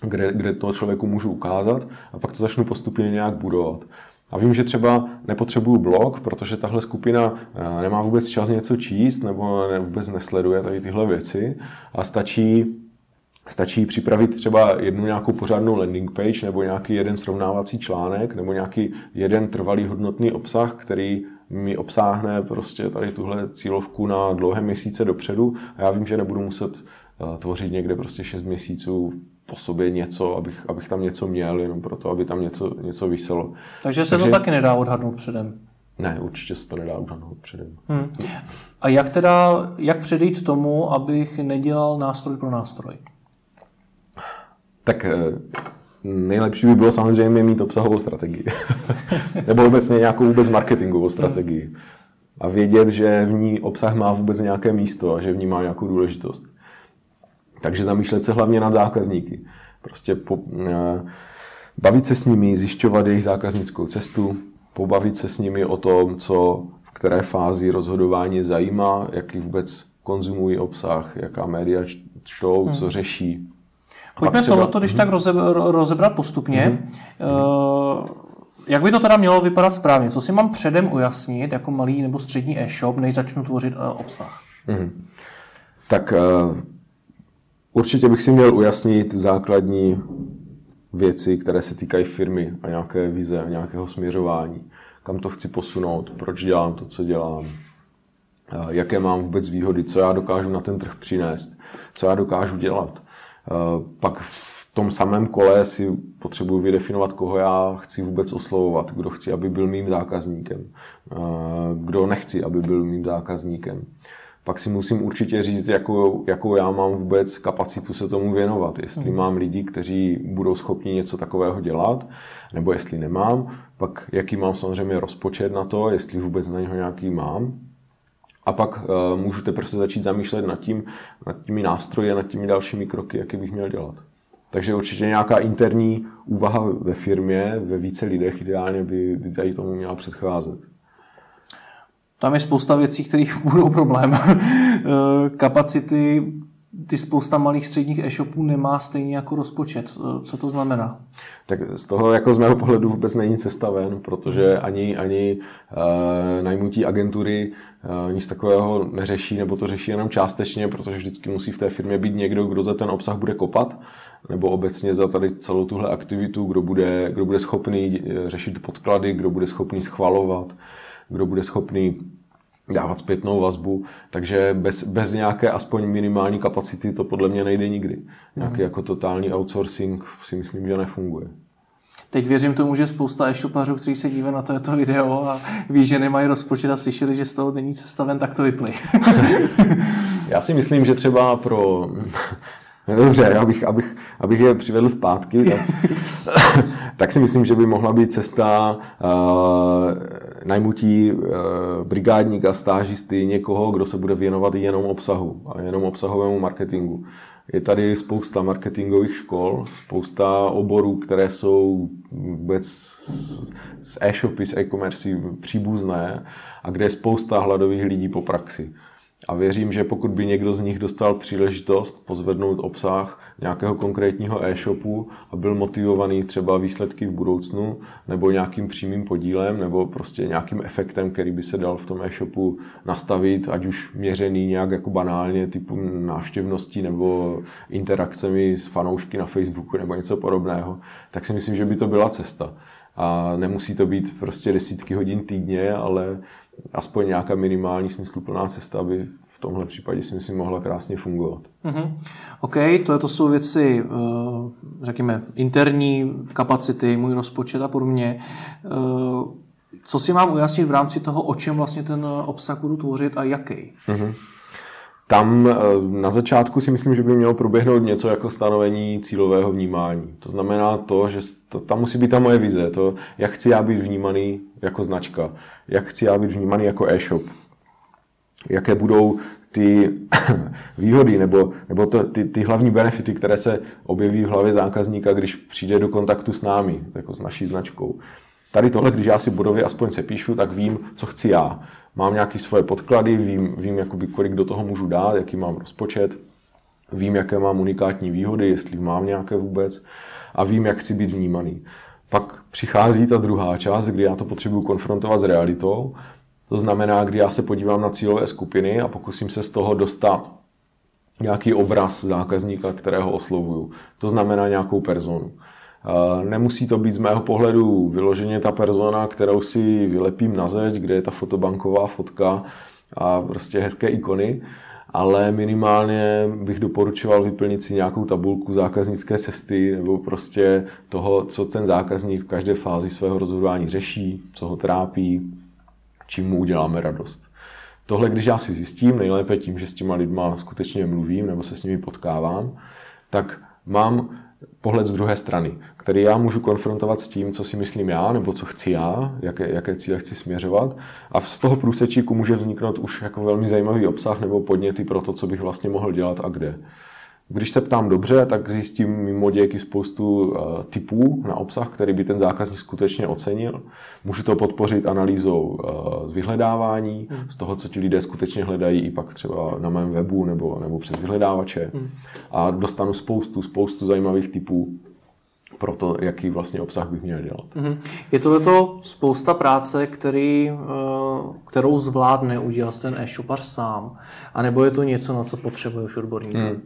kde, kde to člověku můžu ukázat a pak to začnu postupně nějak budovat. A vím, že třeba nepotřebuju blog, protože tahle skupina eh, nemá vůbec čas něco číst nebo vůbec nesleduje tady tyhle věci. A stačí Stačí připravit třeba jednu nějakou pořádnou landing page nebo nějaký jeden srovnávací článek nebo nějaký jeden trvalý hodnotný obsah, který mi obsáhne prostě tady tuhle cílovku na dlouhé měsíce dopředu. A já vím, že nebudu muset eh, tvořit někde prostě 6 měsíců po sobě něco, abych, abych tam něco měl, jenom proto, aby tam něco, něco vyselo. Takže se Takže... to taky nedá odhadnout předem? Ne, určitě se to nedá odhadnout předem. Hmm. A jak teda, jak předejít tomu, abych nedělal nástroj pro nástroj? Tak eh, nejlepší by bylo samozřejmě mít obsahovou strategii. Nebo obecně nějakou vůbec marketingovou strategii. a vědět, že v ní obsah má vůbec nějaké místo a že v ní má nějakou důležitost. Takže zamýšlet se hlavně nad zákazníky. Prostě po, eh, bavit se s nimi, zjišťovat jejich zákaznickou cestu, pobavit se s nimi o tom, co v které fázi rozhodování zajímá, jaký vůbec konzumují obsah, jaká média čtou, hmm. co řeší. Pojďme třeba... tohleto, když hmm. tak rozebrat postupně. Hmm. Uh, jak by to teda mělo vypadat správně? Co si mám předem ujasnit jako malý nebo střední e-shop, než začnu tvořit uh, obsah? Hmm. Tak uh, určitě bych si měl ujasnit základní věci, které se týkají firmy a nějaké vize a nějakého směřování. Kam to chci posunout, proč dělám to, co dělám, jaké mám vůbec výhody, co já dokážu na ten trh přinést, co já dokážu dělat. Pak v tom samém kole si potřebuji vydefinovat, koho já chci vůbec oslovovat, kdo chci, aby byl mým zákazníkem, kdo nechci, aby byl mým zákazníkem pak si musím určitě říct, jakou, jakou já mám vůbec kapacitu se tomu věnovat. Jestli mm. mám lidi, kteří budou schopni něco takového dělat, nebo jestli nemám, pak jaký mám samozřejmě rozpočet na to, jestli vůbec na něho nějaký mám. A pak uh, můžu teprve se začít zamýšlet nad, tím, nad těmi nástroji a nad těmi dalšími kroky, jaký bych měl dělat. Takže určitě nějaká interní úvaha ve firmě, ve více lidech ideálně by, by tady tomu měla předcházet. Tam je spousta věcí, které budou problém. Eh, kapacity, ty spousta malých středních e-shopů nemá stejně jako rozpočet. Eh, co to znamená? Tak z toho jako z mého pohledu vůbec není cesta ven, protože ani, ani uh, najmutí agentury uh, nic takového neřeší, nebo to řeší jenom částečně, protože vždycky musí v té firmě být někdo, kdo za ten obsah bude kopat, nebo obecně za tady celou tuhle aktivitu, kdo bude, kdo bude schopný řešit podklady, kdo bude schopný schvalovat, kdo bude schopný dávat zpětnou vazbu, takže bez, bez nějaké aspoň minimální kapacity to podle mě nejde nikdy. Nějaký mm. jako totální outsourcing si myslím, že nefunguje. Teď věřím tomu, že spousta e-shopařů, kteří se dívají na toto video a ví, že nemají rozpočet a slyšeli, že z toho není cesta ven, tak to vypli. Já si myslím, že třeba pro Dobře, abych, abych, abych je přivedl zpátky, tak, tak si myslím, že by mohla být cesta uh, najmutí uh, brigádníka, stážisty, někoho, kdo se bude věnovat jenom obsahu a jenom obsahovému marketingu. Je tady spousta marketingových škol, spousta oborů, které jsou vůbec z e-shopy, z e-commerce příbuzné a kde je spousta hladových lidí po praxi. A věřím, že pokud by někdo z nich dostal příležitost pozvednout obsah nějakého konkrétního e-shopu a byl motivovaný třeba výsledky v budoucnu, nebo nějakým přímým podílem, nebo prostě nějakým efektem, který by se dal v tom e-shopu nastavit, ať už měřený nějak jako banálně typu návštěvností nebo interakcemi s fanoušky na Facebooku nebo něco podobného, tak si myslím, že by to byla cesta. A nemusí to být prostě desítky hodin týdně, ale aspoň nějaká minimální smysluplná cesta by v tomhle případě si myslím mohla krásně fungovat. Mm-hmm. OK, to, to jsou věci, eh, řekněme, interní kapacity, můj rozpočet a podobně. Eh, co si mám ujasnit v rámci toho, o čem vlastně ten obsah budu tvořit a jaký? Mm-hmm. Tam eh, na začátku si myslím, že by mělo proběhnout něco jako stanovení cílového vnímání. To znamená to, že to, tam musí být ta moje vize, to, jak chci já být vnímaný jako značka, jak chci já být vnímaný jako e-shop, jaké budou ty výhody nebo, nebo to, ty, ty hlavní benefity, které se objeví v hlavě zákazníka, když přijde do kontaktu s námi, jako s naší značkou. Tady tohle, když já si bodově aspoň se píšu, tak vím, co chci já. Mám nějaké svoje podklady, vím, vím jakoby, kolik do toho můžu dát, jaký mám rozpočet, vím, jaké mám unikátní výhody, jestli mám nějaké vůbec a vím, jak chci být vnímaný. Pak přichází ta druhá část, kdy já to potřebuji konfrontovat s realitou. To znamená, kdy já se podívám na cílové skupiny a pokusím se z toho dostat nějaký obraz zákazníka, kterého oslovuju. To znamená nějakou personu. Nemusí to být z mého pohledu vyloženě ta persona, kterou si vylepím na zeď, kde je ta fotobanková fotka a prostě hezké ikony, ale minimálně bych doporučoval vyplnit si nějakou tabulku zákaznické cesty nebo prostě toho, co ten zákazník v každé fázi svého rozhodování řeší, co ho trápí, čím mu uděláme radost. Tohle, když já si zjistím, nejlépe tím, že s těma lidma skutečně mluvím nebo se s nimi potkávám, tak mám pohled z druhé strany, který já můžu konfrontovat s tím, co si myslím já, nebo co chci já, jaké, jaké cíle chci směřovat. A z toho průsečíku může vzniknout už jako velmi zajímavý obsah nebo podněty pro to, co bych vlastně mohl dělat a kde. Když se ptám dobře, tak zjistím mimo děky spoustu uh, typů na obsah, který by ten zákazník skutečně ocenil. Můžu to podpořit analýzou uh, z vyhledávání, hmm. z toho, co ti lidé skutečně hledají i pak třeba na mém webu nebo, nebo přes vyhledávače. Hmm. A dostanu spoustu, spoustu zajímavých typů pro to, jaký vlastně obsah bych měl dělat. Hmm. Je to to spousta práce, který, kterou zvládne udělat ten e-shopar sám, anebo je to něco, na co potřebuje už odborník? Hmm.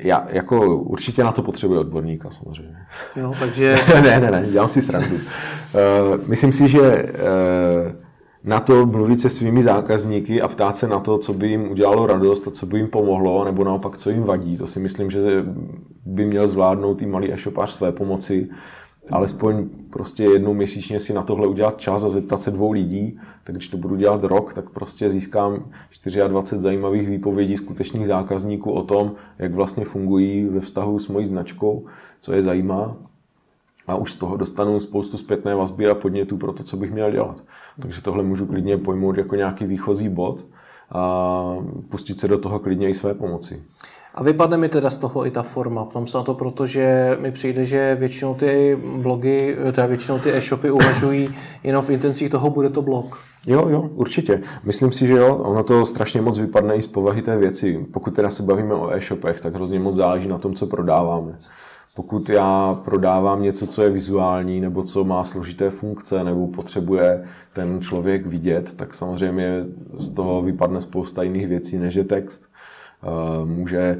Já jako určitě na to potřebuji odborníka samozřejmě. Jo, takže... ne, ne, ne, dělám si srandu. Myslím si, že na to mluvit se svými zákazníky a ptát se na to, co by jim udělalo radost a co by jim pomohlo, nebo naopak, co jim vadí. To si myslím, že by měl zvládnout i malý e-shopář své pomoci alespoň prostě jednou měsíčně si na tohle udělat čas a zeptat se dvou lidí, tak když to budu dělat rok, tak prostě získám 24 zajímavých výpovědí skutečných zákazníků o tom, jak vlastně fungují ve vztahu s mojí značkou, co je zajímá a už z toho dostanu spoustu zpětné vazby a podnětů pro to, co bych měl dělat. Takže tohle můžu klidně pojmout jako nějaký výchozí bod a pustit se do toho klidně i své pomoci. A vypadne mi teda z toho i ta forma. Ptám se na to, protože mi přijde, že většinou ty blogy, teda většinou ty e-shopy uvažují jenom v intencích toho, bude to blog. Jo, jo, určitě. Myslím si, že jo, ono to strašně moc vypadne i z povahy té věci. Pokud teda se bavíme o e-shopech, tak hrozně moc záleží na tom, co prodáváme. Pokud já prodávám něco, co je vizuální, nebo co má složité funkce, nebo potřebuje ten člověk vidět, tak samozřejmě z toho vypadne spousta jiných věcí, než je text. Eh, může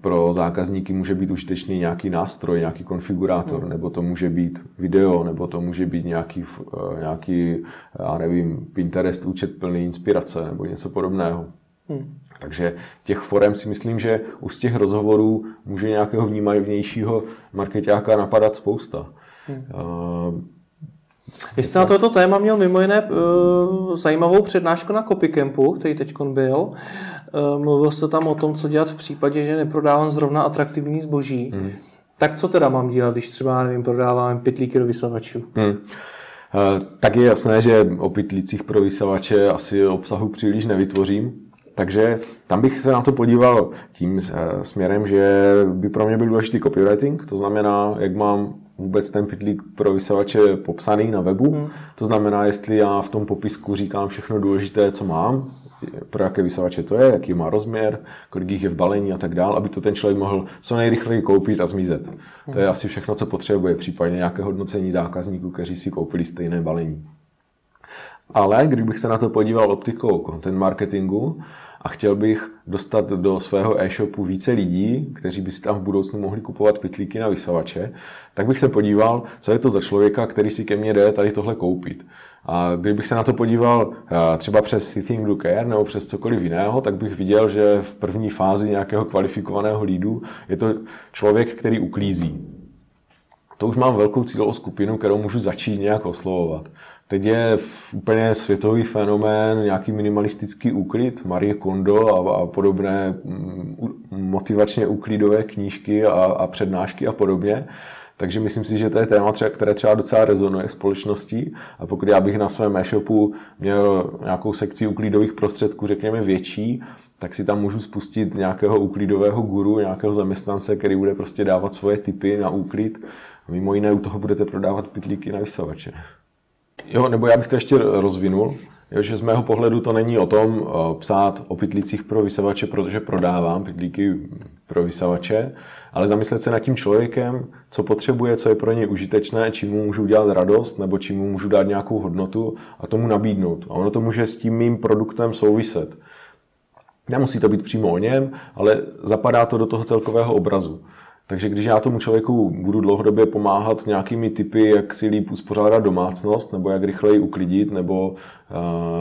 pro zákazníky může být užitečný nějaký nástroj, nějaký konfigurátor, hmm. nebo to může být video, nebo to může být nějaký, eh, nějaký já nevím, Pinterest účet plný inspirace, nebo něco podobného. Hmm. Takže těch forem si myslím, že už z těch rozhovorů může nějakého vnímavnějšího marketáka napadat spousta. Hmm. Uh, vy jste na toto téma měl mimo jiné uh, zajímavou přednášku na Copycampu, který teď byl. Uh, mluvil jste tam o tom, co dělat v případě, že neprodávám zrovna atraktivní zboží. Hmm. Tak co teda mám dělat, když třeba, nevím, prodávám pitlíky do vysavačů? Hmm. Tak je jasné, že o pitlících pro vysavače asi obsahu příliš nevytvořím, takže tam bych se na to podíval tím směrem, že by pro mě byl důležitý copywriting, to znamená, jak mám vůbec ten pitlík pro vysavače popsaný na webu. Hmm. To znamená, jestli já v tom popisku říkám všechno důležité, co mám, pro jaké vysavače to je, jaký má rozměr, kolik jich je v balení a tak dále, aby to ten člověk mohl co nejrychleji koupit a zmizet. To je hmm. asi všechno, co potřebuje, případně nějaké hodnocení zákazníků, kteří si koupili stejné balení. Ale kdybych se na to podíval optikou content marketingu, a chtěl bych dostat do svého e-shopu více lidí, kteří by si tam v budoucnu mohli kupovat pitlíky na vysavače, tak bych se podíval, co je to za člověka, který si ke mně jde tady tohle koupit. A kdybych se na to podíval eh, třeba přes Sitting Do Care nebo přes cokoliv jiného, tak bych viděl, že v první fázi nějakého kvalifikovaného lídu je to člověk, který uklízí. To už mám velkou cílovou skupinu, kterou můžu začít nějak oslovovat. Teď je úplně světový fenomén, nějaký minimalistický úklid, Marie Kondo a, a podobné mm, motivačně úklidové knížky a, a přednášky a podobně. Takže myslím si, že to je téma, třeba, které třeba docela rezonuje společností. A pokud já bych na svém e-shopu měl nějakou sekci uklidových prostředků, řekněme větší, tak si tam můžu spustit nějakého uklidového guru, nějakého zaměstnance, který bude prostě dávat svoje typy na úklid. A mimo jiné u toho budete prodávat pitlíky na vysavače. Jo, nebo já bych to ještě rozvinul, jo, že z mého pohledu to není o tom uh, psát o pytlících pro vysavače, protože prodávám pytlíky pro vysavače, ale zamyslet se nad tím člověkem, co potřebuje, co je pro něj užitečné, čím mu můžu udělat radost, nebo čím mu můžu dát nějakou hodnotu a tomu nabídnout. A ono to může s tím mým produktem souviset. Nemusí to být přímo o něm, ale zapadá to do toho celkového obrazu. Takže když já tomu člověku budu dlouhodobě pomáhat nějakými typy, jak si líp uspořádat domácnost, nebo jak rychleji uklidit, nebo uh,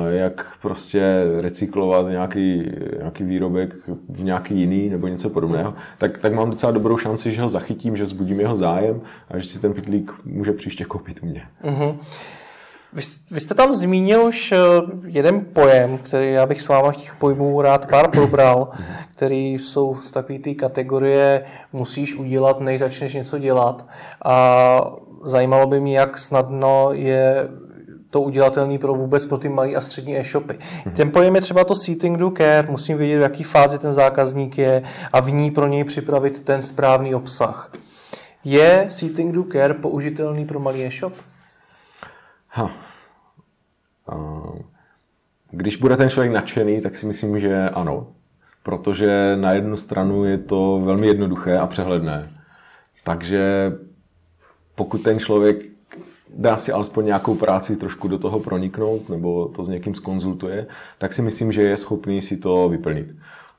jak prostě recyklovat nějaký, nějaký výrobek v nějaký jiný, nebo něco podobného, tak, tak mám docela dobrou šanci, že ho zachytím, že vzbudím jeho zájem a že si ten pitlík může příště koupit u mě. Uh-huh. Vy, vy jste tam zmínil už eh, jeden pojem, který já bych s váma těch pojmů rád pár probral, který jsou z takové té kategorie musíš udělat, než začneš něco dělat. A zajímalo by mě, jak snadno je to udělatelný pro vůbec pro ty malé a střední e-shopy. Ten pojem je třeba to seating do care, musím vědět, v jaký fázi ten zákazník je a v ní pro něj připravit ten správný obsah. Je seating do care použitelný pro malý e-shop? Ha. Když bude ten člověk nadšený, tak si myslím, že ano. Protože na jednu stranu je to velmi jednoduché a přehledné. Takže pokud ten člověk dá si alespoň nějakou práci trošku do toho proniknout nebo to s někým skonzultuje, tak si myslím, že je schopný si to vyplnit.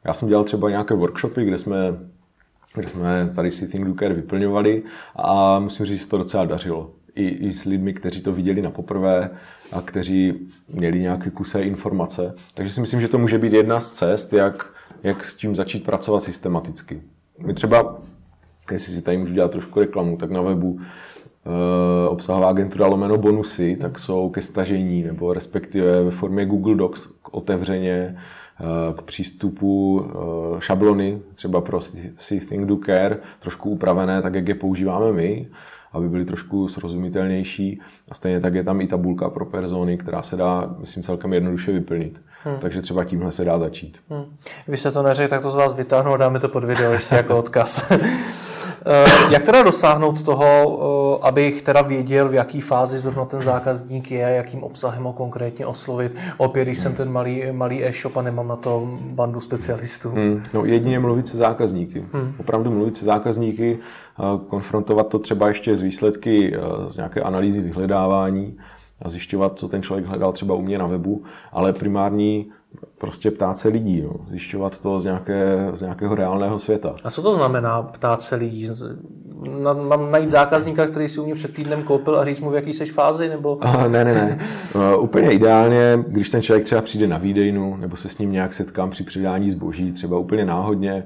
Já jsem dělal třeba nějaké workshopy, kde jsme, kde jsme tady si Think Care vyplňovali a musím říct, že to docela dařilo. I, I s lidmi, kteří to viděli na poprvé a kteří měli nějaké kusé informace. Takže si myslím, že to může být jedna z cest, jak, jak s tím začít pracovat systematicky. My třeba, jestli si tady můžu dělat trošku reklamu, tak na webu Eh, obsahová agentura lomeno bonusy, tak jsou ke stažení nebo respektive ve formě Google Docs k otevřeně eh, k přístupu eh, šablony, třeba pro See Think Do Care, trošku upravené, tak jak je používáme my, aby byly trošku srozumitelnější. A stejně tak je tam i tabulka pro persony, která se dá, myslím, celkem jednoduše vyplnit. Hmm. Takže třeba tímhle se dá začít. Hmm. Vy se to neřekl, tak to z vás vytáhnu a dáme to pod video ještě jako odkaz. Eh, jak teda dosáhnout toho, eh, abych teda věděl, v jaký fázi zrovna ten zákazník je, jakým obsahem ho konkrétně oslovit? Opět, když jsem ten malý, malý e-shop a nemám na to bandu specialistů. Hmm. No, jedině mluvit se zákazníky. Hmm. Opravdu mluvit se zákazníky, konfrontovat to třeba ještě z výsledky eh, z nějaké analýzy vyhledávání a zjišťovat, co ten člověk hledal třeba u mě na webu, ale primární prostě ptát se lidí, no. zjišťovat to z, nějaké, z nějakého reálného světa. A co to znamená ptát se lidí? Mám najít zákazníka, který si u mě před týdnem koupil a říct mu, v jaký seš fázi? Nebo... A, ne, ne, ne. Uh, úplně ideálně, když ten člověk třeba přijde na výdejnu, nebo se s ním nějak setkám při předání zboží, třeba úplně náhodně,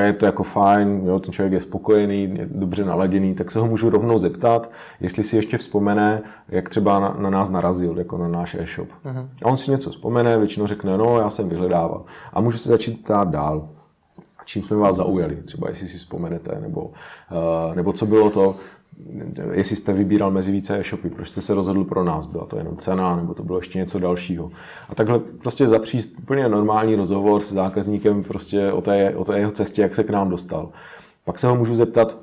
je to jako fajn, jo, ten člověk je spokojený, je dobře naladěný, tak se ho můžu rovnou zeptat, jestli si ještě vzpomene, jak třeba na, na nás narazil, jako na náš e-shop. Uh-huh. A on si něco vzpomene, většinou řekne, no, já jsem vyhledával. A můžu se začít ptát dál čím jsme vás zaujali, třeba jestli si vzpomenete, nebo, uh, nebo co bylo to, jestli jste vybíral mezi více e-shopy, proč jste se rozhodl pro nás, byla to jenom cena, nebo to bylo ještě něco dalšího. A takhle prostě zapříst úplně normální rozhovor s zákazníkem prostě o té, o té jeho cestě, jak se k nám dostal. Pak se ho můžu zeptat,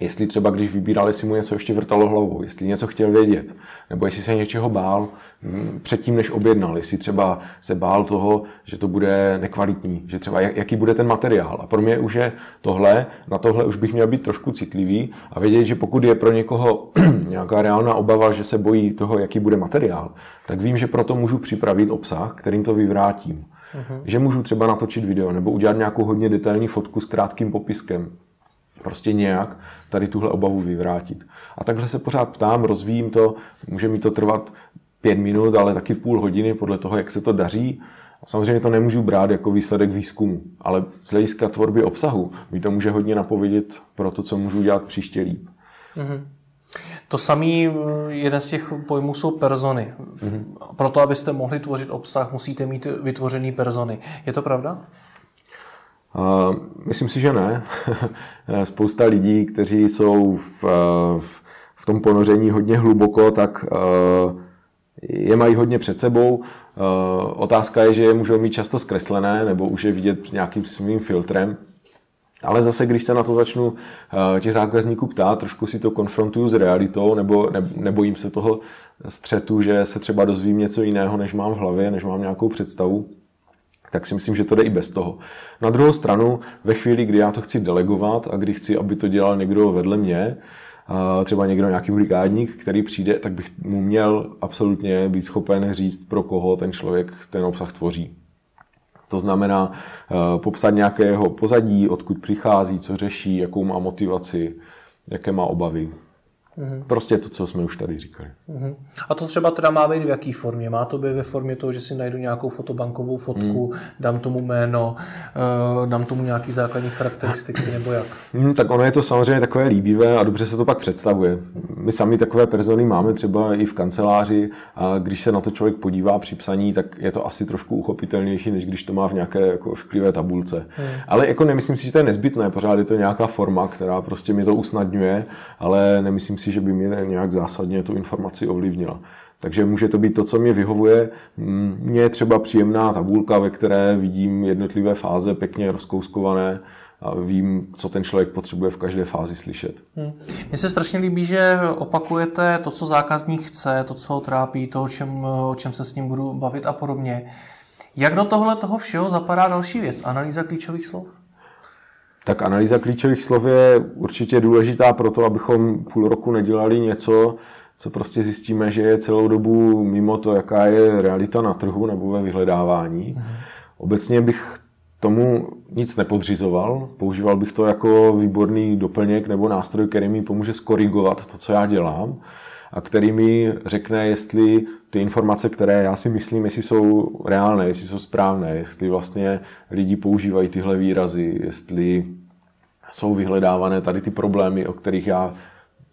jestli třeba když vybíral, jestli mu něco ještě vrtalo hlavou, jestli něco chtěl vědět, nebo jestli se něčeho bál mm, předtím, než objednal, jestli třeba se bál toho, že to bude nekvalitní, že třeba jaký bude ten materiál. A pro mě už je tohle, na tohle už bych měl být trošku citlivý a vědět, že pokud je pro někoho nějaká reálná obava, že se bojí toho, jaký bude materiál, tak vím, že proto můžu připravit obsah, kterým to vyvrátím. Uh-huh. Že můžu třeba natočit video nebo udělat nějakou hodně detailní fotku s krátkým popiskem prostě nějak tady tuhle obavu vyvrátit. A takhle se pořád ptám, rozvíjím to, může mi to trvat pět minut, ale taky půl hodiny podle toho, jak se to daří. A samozřejmě to nemůžu brát jako výsledek výzkumu, ale z hlediska tvorby obsahu mi to může hodně napovědět pro to, co můžu dělat příště líp. Mm-hmm. To samý, jeden z těch pojmů jsou persony. Mm-hmm. Proto, abyste mohli tvořit obsah, musíte mít vytvořený persony. Je to pravda? Myslím si, že ne. Spousta lidí, kteří jsou v, v, v tom ponoření hodně hluboko, tak eh, je mají hodně před sebou. Eh, otázka je, že je můžou mít často zkreslené nebo už je vidět nějakým svým filtrem. Ale zase, když se na to začnu eh, těch zákazníků ptát, trošku si to konfrontuju s realitou, nebo ne, nebojím se toho střetu, že se třeba dozvím něco jiného, než mám v hlavě, než mám nějakou představu, tak si myslím, že to jde i bez toho. Na druhou stranu, ve chvíli, kdy já to chci delegovat a kdy chci, aby to dělal někdo vedle mě, třeba někdo, nějaký brigádník, který přijde, tak bych mu měl absolutně být schopen říct, pro koho ten člověk ten obsah tvoří. To znamená e, popsat nějaké jeho pozadí, odkud přichází, co řeší, jakou má motivaci, jaké má obavy. Mm-hmm. Prostě to, co jsme už tady říkali. Mm-hmm. A to třeba teda má být v jaký formě? Má to být ve formě toho, že si najdu nějakou fotobankovou fotku, mm. dám tomu jméno, uh, dám tomu nějaký základní charakteristiky nebo jak? Mm, tak ono je to samozřejmě takové líbivé a dobře se to pak představuje. My sami takové persony máme třeba i v kanceláři a když se na to člověk podívá při psaní, tak je to asi trošku uchopitelnější, než když to má v nějaké jako šklivé tabulce. Mm. Ale jako nemyslím si, že to je nezbytné, pořád je to nějaká forma, která prostě mi to usnadňuje, ale nemyslím si, že by mě nějak zásadně tu informaci ovlivnila. Takže může to být to, co mě vyhovuje. Mně je třeba příjemná tabulka, ve které vidím jednotlivé fáze pěkně rozkouskované a vím, co ten člověk potřebuje v každé fázi slyšet. Hmm. Mně se strašně líbí, že opakujete to, co zákazník chce, to, co ho trápí, to, o čem, o čem se s ním budu bavit a podobně. Jak do tohle toho všeho zapadá další věc? Analýza klíčových slov? Tak analýza klíčových slov je určitě důležitá pro to, abychom půl roku nedělali něco, co prostě zjistíme, že je celou dobu mimo to, jaká je realita na trhu nebo ve vyhledávání. Mhm. Obecně bych tomu nic nepodřizoval, používal bych to jako výborný doplněk nebo nástroj, který mi pomůže skorigovat to, co já dělám a který mi řekne, jestli ty informace, které já si myslím, jestli jsou reálné, jestli jsou správné, jestli vlastně lidi používají tyhle výrazy, jestli jsou vyhledávané tady ty problémy, o kterých já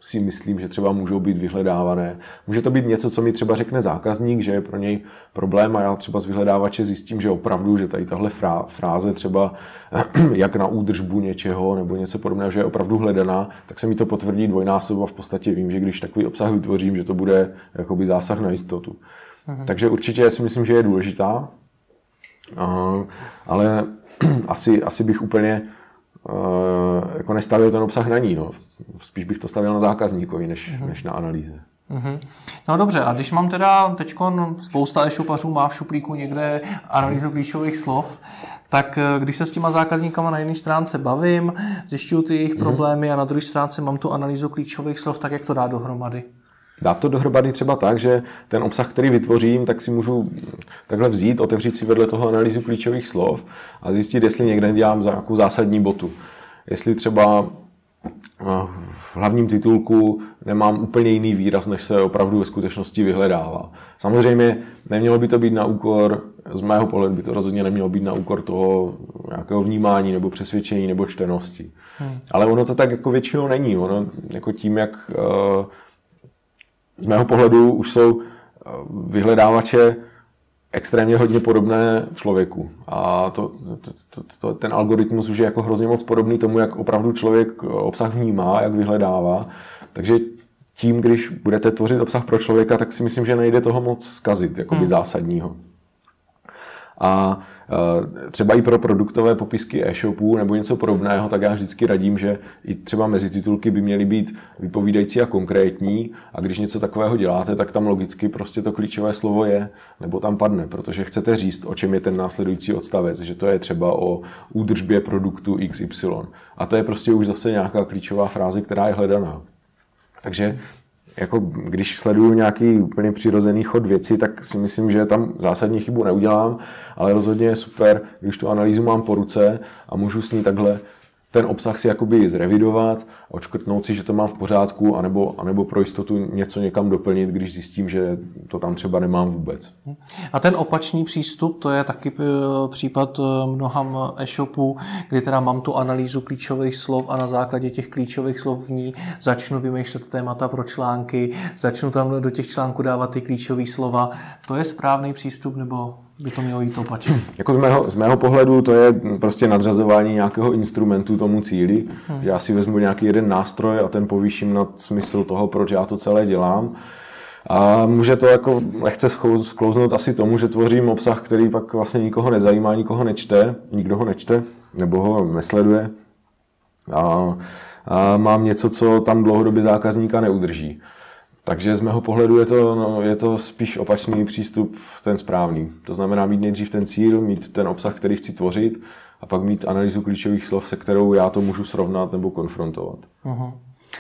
si myslím, že třeba můžou být vyhledávané. Může to být něco, co mi třeba řekne zákazník, že je pro něj problém a já třeba z vyhledávače zjistím, že opravdu, že tady tahle fráze třeba jak na údržbu něčeho nebo něco podobného, že je opravdu hledaná, tak se mi to potvrdí dvojnásob a v podstatě vím, že když takový obsah vytvořím, že to bude jakoby zásah na jistotu. Aha. Takže určitě si myslím, že je důležitá, ale asi, asi bych úplně jako nestavil ten obsah na ní. No. Spíš bych to stavil na zákazníkovi, než, uh-huh. než na analýze. Uh-huh. No dobře, a když mám teda teď spousta e-shopařů má v šuplíku někde analýzu klíčových slov, tak eh, když se s těma zákazníkama na jedné stránce bavím, zjišťuju ty jejich uh-huh. problémy a na druhé stránce mám tu analýzu klíčových slov, tak jak to dá dohromady? Dát to dohromady třeba tak, že ten obsah, který vytvořím, tak si můžu takhle vzít, otevřít si vedle toho analýzu klíčových slov a zjistit, jestli někde dělám nějakou zásadní botu. Jestli třeba eh, v hlavním titulku nemám úplně jiný výraz, než se opravdu ve skutečnosti vyhledává. Samozřejmě nemělo by to být na úkor, z mého pohledu by to rozhodně nemělo být na úkor toho nějakého vnímání nebo přesvědčení nebo čtenosti. Hmm. Ale ono to tak jako většinou není. Ono jako tím, jak uh, z mého pohledu už jsou eh, vyhledávače extrémně hodně podobné člověku. A to, to, to, to, ten algoritmus už je jako hrozně moc podobný tomu, jak opravdu člověk eh, obsah vnímá, jak vyhledává. Takže tím, když budete tvořit obsah pro člověka, tak si myslím, že nejde toho moc zkazit, jakoby hmm. zásadního. A e, třeba i pro produktové popisky e-shopů nebo něco podobného, tak já vždycky radím, že i třeba mezi titulky by měly být vypovídající a konkrétní a když něco takového děláte, tak tam logicky prostě to klíčové slovo je nebo tam padne, protože chcete říct, o čem je ten následující odstavec, že to je třeba o údržbě produktu XY. A to je prostě už zase nějaká klíčová fráze, která je hledaná. Takže jako když sleduju nějaký úplně přirozený chod věci, tak si myslím, že tam zásadní chybu neudělám, ale rozhodně je super, když tu analýzu mám po ruce a můžu s ní takhle ten obsah si jakoby zrevidovat, očkrtnout si, že to mám v pořádku, anebo, anebo pro jistotu něco někam doplnit, když zjistím, že to tam třeba nemám vůbec. A ten opačný přístup, to je taky eh, případ eh, mnoha e-shopů, kdy teda mám tu analýzu klíčových slov a na základě těch klíčových slov v ní začnu vymýšlet témata pro články, začnu tam do těch článků dávat ty klíčové slova. To je správný přístup nebo by to mělo jít opačně. Jako z mého, z mého pohledu to je prostě nadřazování nějakého instrumentu tomu cíli. Hmm. Já si vezmu nějaký jeden nástroj a ten povýším nad smysl toho, proč já to celé dělám. A může to jako lehce sklouznout asi tomu, že tvořím obsah, který pak vlastně nikoho nezajímá, nikoho nečte, nikdo ho nečte, nebo ho nesleduje. A, a mám něco, co tam dlouhodobě zákazníka neudrží. Takže z mého pohledu je to, no, je to spíš opačný přístup, ten správný. To znamená mít nejdřív ten cíl, mít ten obsah, který chci tvořit a pak mít analýzu klíčových slov, se kterou já to můžu srovnat nebo konfrontovat. Uh-huh.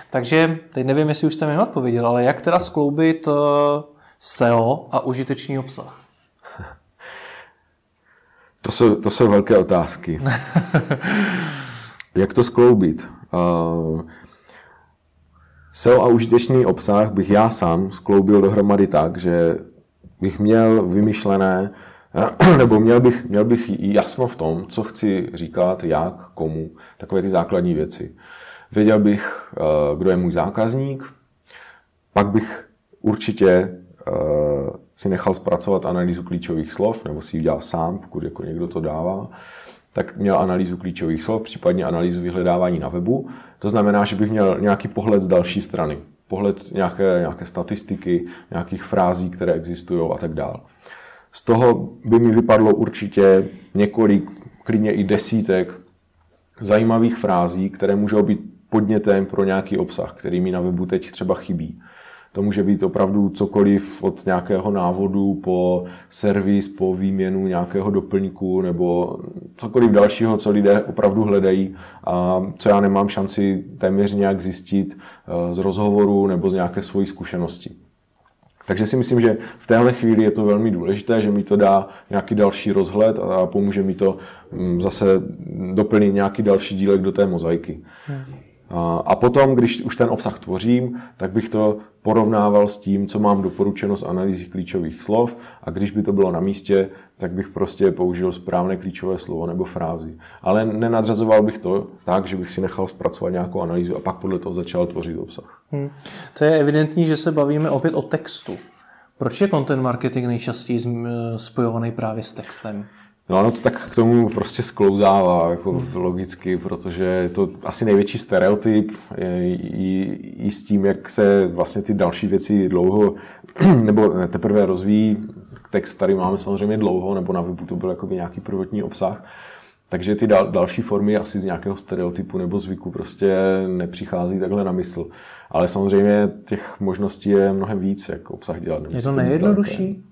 Takže, teď nevím, jestli už jste mi odpověděl, ale jak teda skloubit uh, SEO a užitečný obsah? To jsou, to jsou velké otázky. jak to skloubit? SEO a užitečný obsah bych já sám skloubil dohromady tak, že bych měl vymyšlené, nebo měl bych, měl bych jasno v tom, co chci říkat, jak, komu, takové ty základní věci. Věděl bych, eh, kdo je můj zákazník, pak bych určitě eh, si nechal zpracovat analýzu klíčových slov, nebo si ji dělal sám, pokud jako někdo to dává, tak měl analýzu klíčových slov, případně analýzu vyhledávání na webu. To znamená, že bych měl nějaký pohled z další strany. Pohled nějaké, nějaké statistiky, nějakých frází, které existují a tak dále. Z toho by mi vypadlo určitě několik, klidně i desítek zajímavých frází, které můžou být podnětem pro nějaký obsah, který mi na webu teď třeba chybí. To může být opravdu cokoliv od nějakého návodu po servis, po výměnu nějakého doplňku nebo cokoliv dalšího, co lidé opravdu hledají a co já nemám šanci téměř nějak zjistit eh, z rozhovoru nebo z nějaké svojí zkušenosti. Takže si myslím, že v téhle chvíli je to velmi důležité, že mi to dá nějaký další rozhled a pomůže mi to mm, zase doplnit nějaký další dílek do té mozaiky. Hmm. A potom, když už ten obsah tvořím, tak bych to porovnával s tím, co mám doporučeno z analýzy klíčových slov a když by to bylo na místě, tak bych prostě použil správné klíčové slovo nebo frázi. Ale nenadřazoval bych to tak, že bych si nechal zpracovat nějakou analýzu a pak podle toho začal tvořit obsah. Hmm. To je evidentní, že se bavíme opět o textu. Proč je content marketing nejčastěji spojovaný právě s textem? No ano, to tak k tomu prostě sklouzává jako hmm. logicky, protože je to asi největší stereotyp i, i s tím, jak se vlastně ty další věci dlouho nebo teprve rozvíjí. Text tady máme samozřejmě dlouho, nebo na webu to byl jako nějaký prvotní obsah. Takže ty dal, další formy asi z nějakého stereotypu nebo zvyku prostě nepřichází takhle na mysl. Ale samozřejmě těch možností je mnohem víc, jak obsah dělat. Je to nejjednodušší?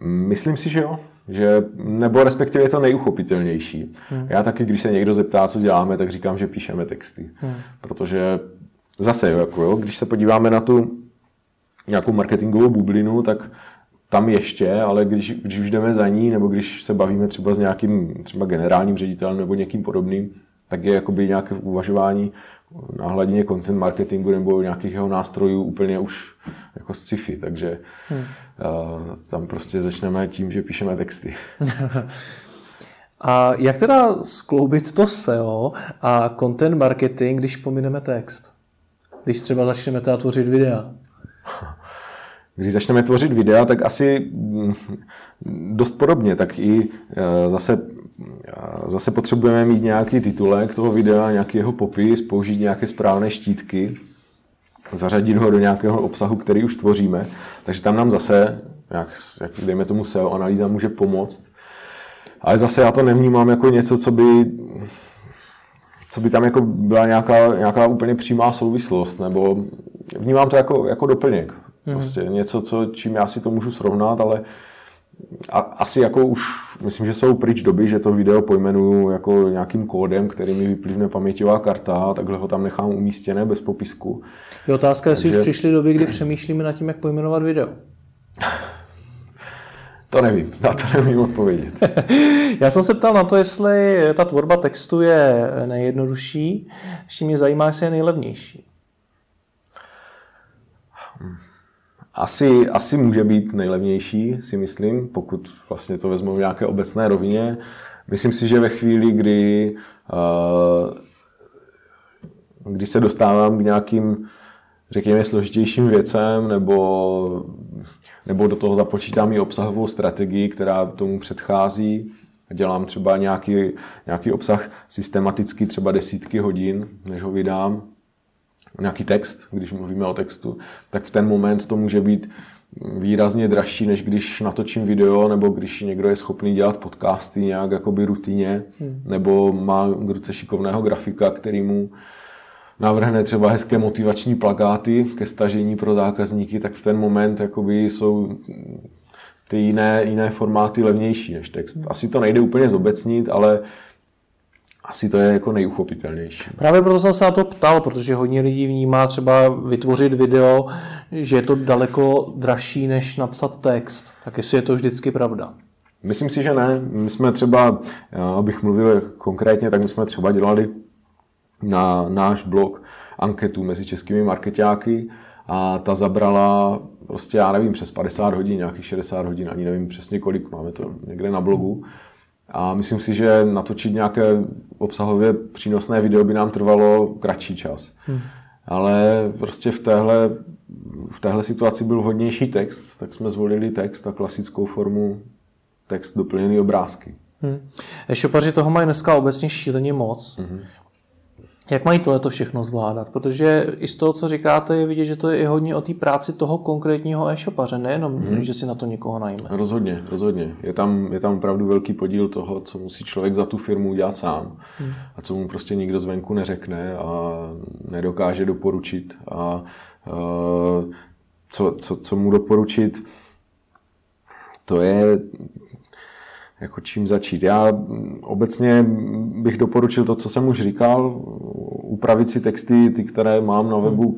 Myslím si, že jo. Že, nebo respektive je to nejuchopitelnější. Hmm. Já taky, když se někdo zeptá, co děláme, tak říkám, že píšeme texty. Hmm. Protože zase, jako jo, když se podíváme na tu nějakou marketingovou bublinu, tak tam ještě, ale když, když už jdeme za ní, nebo když se bavíme třeba s nějakým třeba generálním ředitelem nebo někým podobným, tak je jakoby nějaké uvažování na hladině content marketingu nebo nějakých jeho nástrojů úplně už jako sci-fi, takže hmm. uh, tam prostě začneme tím, že píšeme texty. a jak teda skloubit to SEO a content marketing, když pomineme text? Když třeba začneme teda tvořit videa? Když začneme tvořit videa, tak asi mm, dost podobně, tak i eh, zase Zase potřebujeme mít nějaký titulek toho videa, nějaký jeho popis, použít nějaké správné štítky, zařadit ho do nějakého obsahu, který už tvoříme. Takže tam nám zase, jak, jak dejme tomu SEO analýza, může pomoct. Ale zase já to nevnímám jako něco, co by, co by tam jako byla nějaká, nějaká úplně přímá souvislost, nebo vnímám to jako, jako doplněk. Mhm. Prostě mm-hmm. něco, co, čím já si to můžu srovnat, ale a, asi jako už, myslím, že jsou pryč doby, že to video pojmenuju jako nějakým kódem, který mi vyplivne paměťová karta a takhle ho tam nechám umístěné bez popisku. Je otázka, jestli Takže... už přišly doby, kdy přemýšlíme nad tím, jak pojmenovat video. To nevím, na to nevím odpovědět. Já jsem se ptal na to, jestli ta tvorba textu je nejjednodušší, ještě mě zajímá, jestli je nejlevnější. Hmm. Asi, asi může být nejlevnější, si myslím, pokud vlastně to vezmu v nějaké obecné rovině. Myslím si, že ve chvíli, kdy, uh, kdy se dostávám k nějakým, řekněme, složitějším věcem, nebo, nebo do toho započítám i obsahovou strategii, která tomu předchází, dělám třeba nějaký, nějaký obsah systematicky třeba desítky hodin, než ho vydám, nějaký text, když mluvíme o textu, tak v ten moment to může být výrazně dražší, než když natočím video, nebo když někdo je schopný dělat podcasty nějak jakoby rutině, hmm. nebo má k ruce šikovného grafika, který mu navrhne třeba hezké motivační plakáty ke stažení pro zákazníky, tak v ten moment jakoby jsou ty jiné, jiné formáty levnější než text. Hmm. Asi to nejde úplně zobecnit, ale asi to je jako nejuchopitelnější. Právě proto jsem se na to ptal, protože hodně lidí vnímá třeba vytvořit video, že je to daleko dražší, než napsat text. Tak jestli je to vždycky pravda? Myslím si, že ne. My jsme třeba, abych mluvil konkrétně, tak my jsme třeba dělali na náš blog anketu mezi českými marketáky a ta zabrala prostě, já nevím, přes 50 hodin, nějakých 60 hodin, ani nevím přesně kolik, máme to někde na blogu. A myslím si, že natočit nějaké obsahově přínosné video by nám trvalo kratší čas. Hmm. Ale prostě v téhle, v téhle situaci byl vhodnější text, tak jsme zvolili text a klasickou formu text doplněný obrázky. Hmm. E-shopaři toho mají dneska obecně šíleně moc. Hmm. Jak mají tohle všechno zvládat? Protože i z toho, co říkáte, je vidět, že to je i hodně o té práci toho konkrétního e-shopaře, nejenom, hmm. že si na to někoho najme. Rozhodně, rozhodně. Je tam, je tam opravdu velký podíl toho, co musí člověk za tu firmu udělat sám hmm. a co mu prostě nikdo zvenku neřekne a nedokáže doporučit. A, a co, co, co mu doporučit, to je jako čím začít. Já obecně bych doporučil to, co jsem už říkal, upravit si texty, ty, které mám na webu,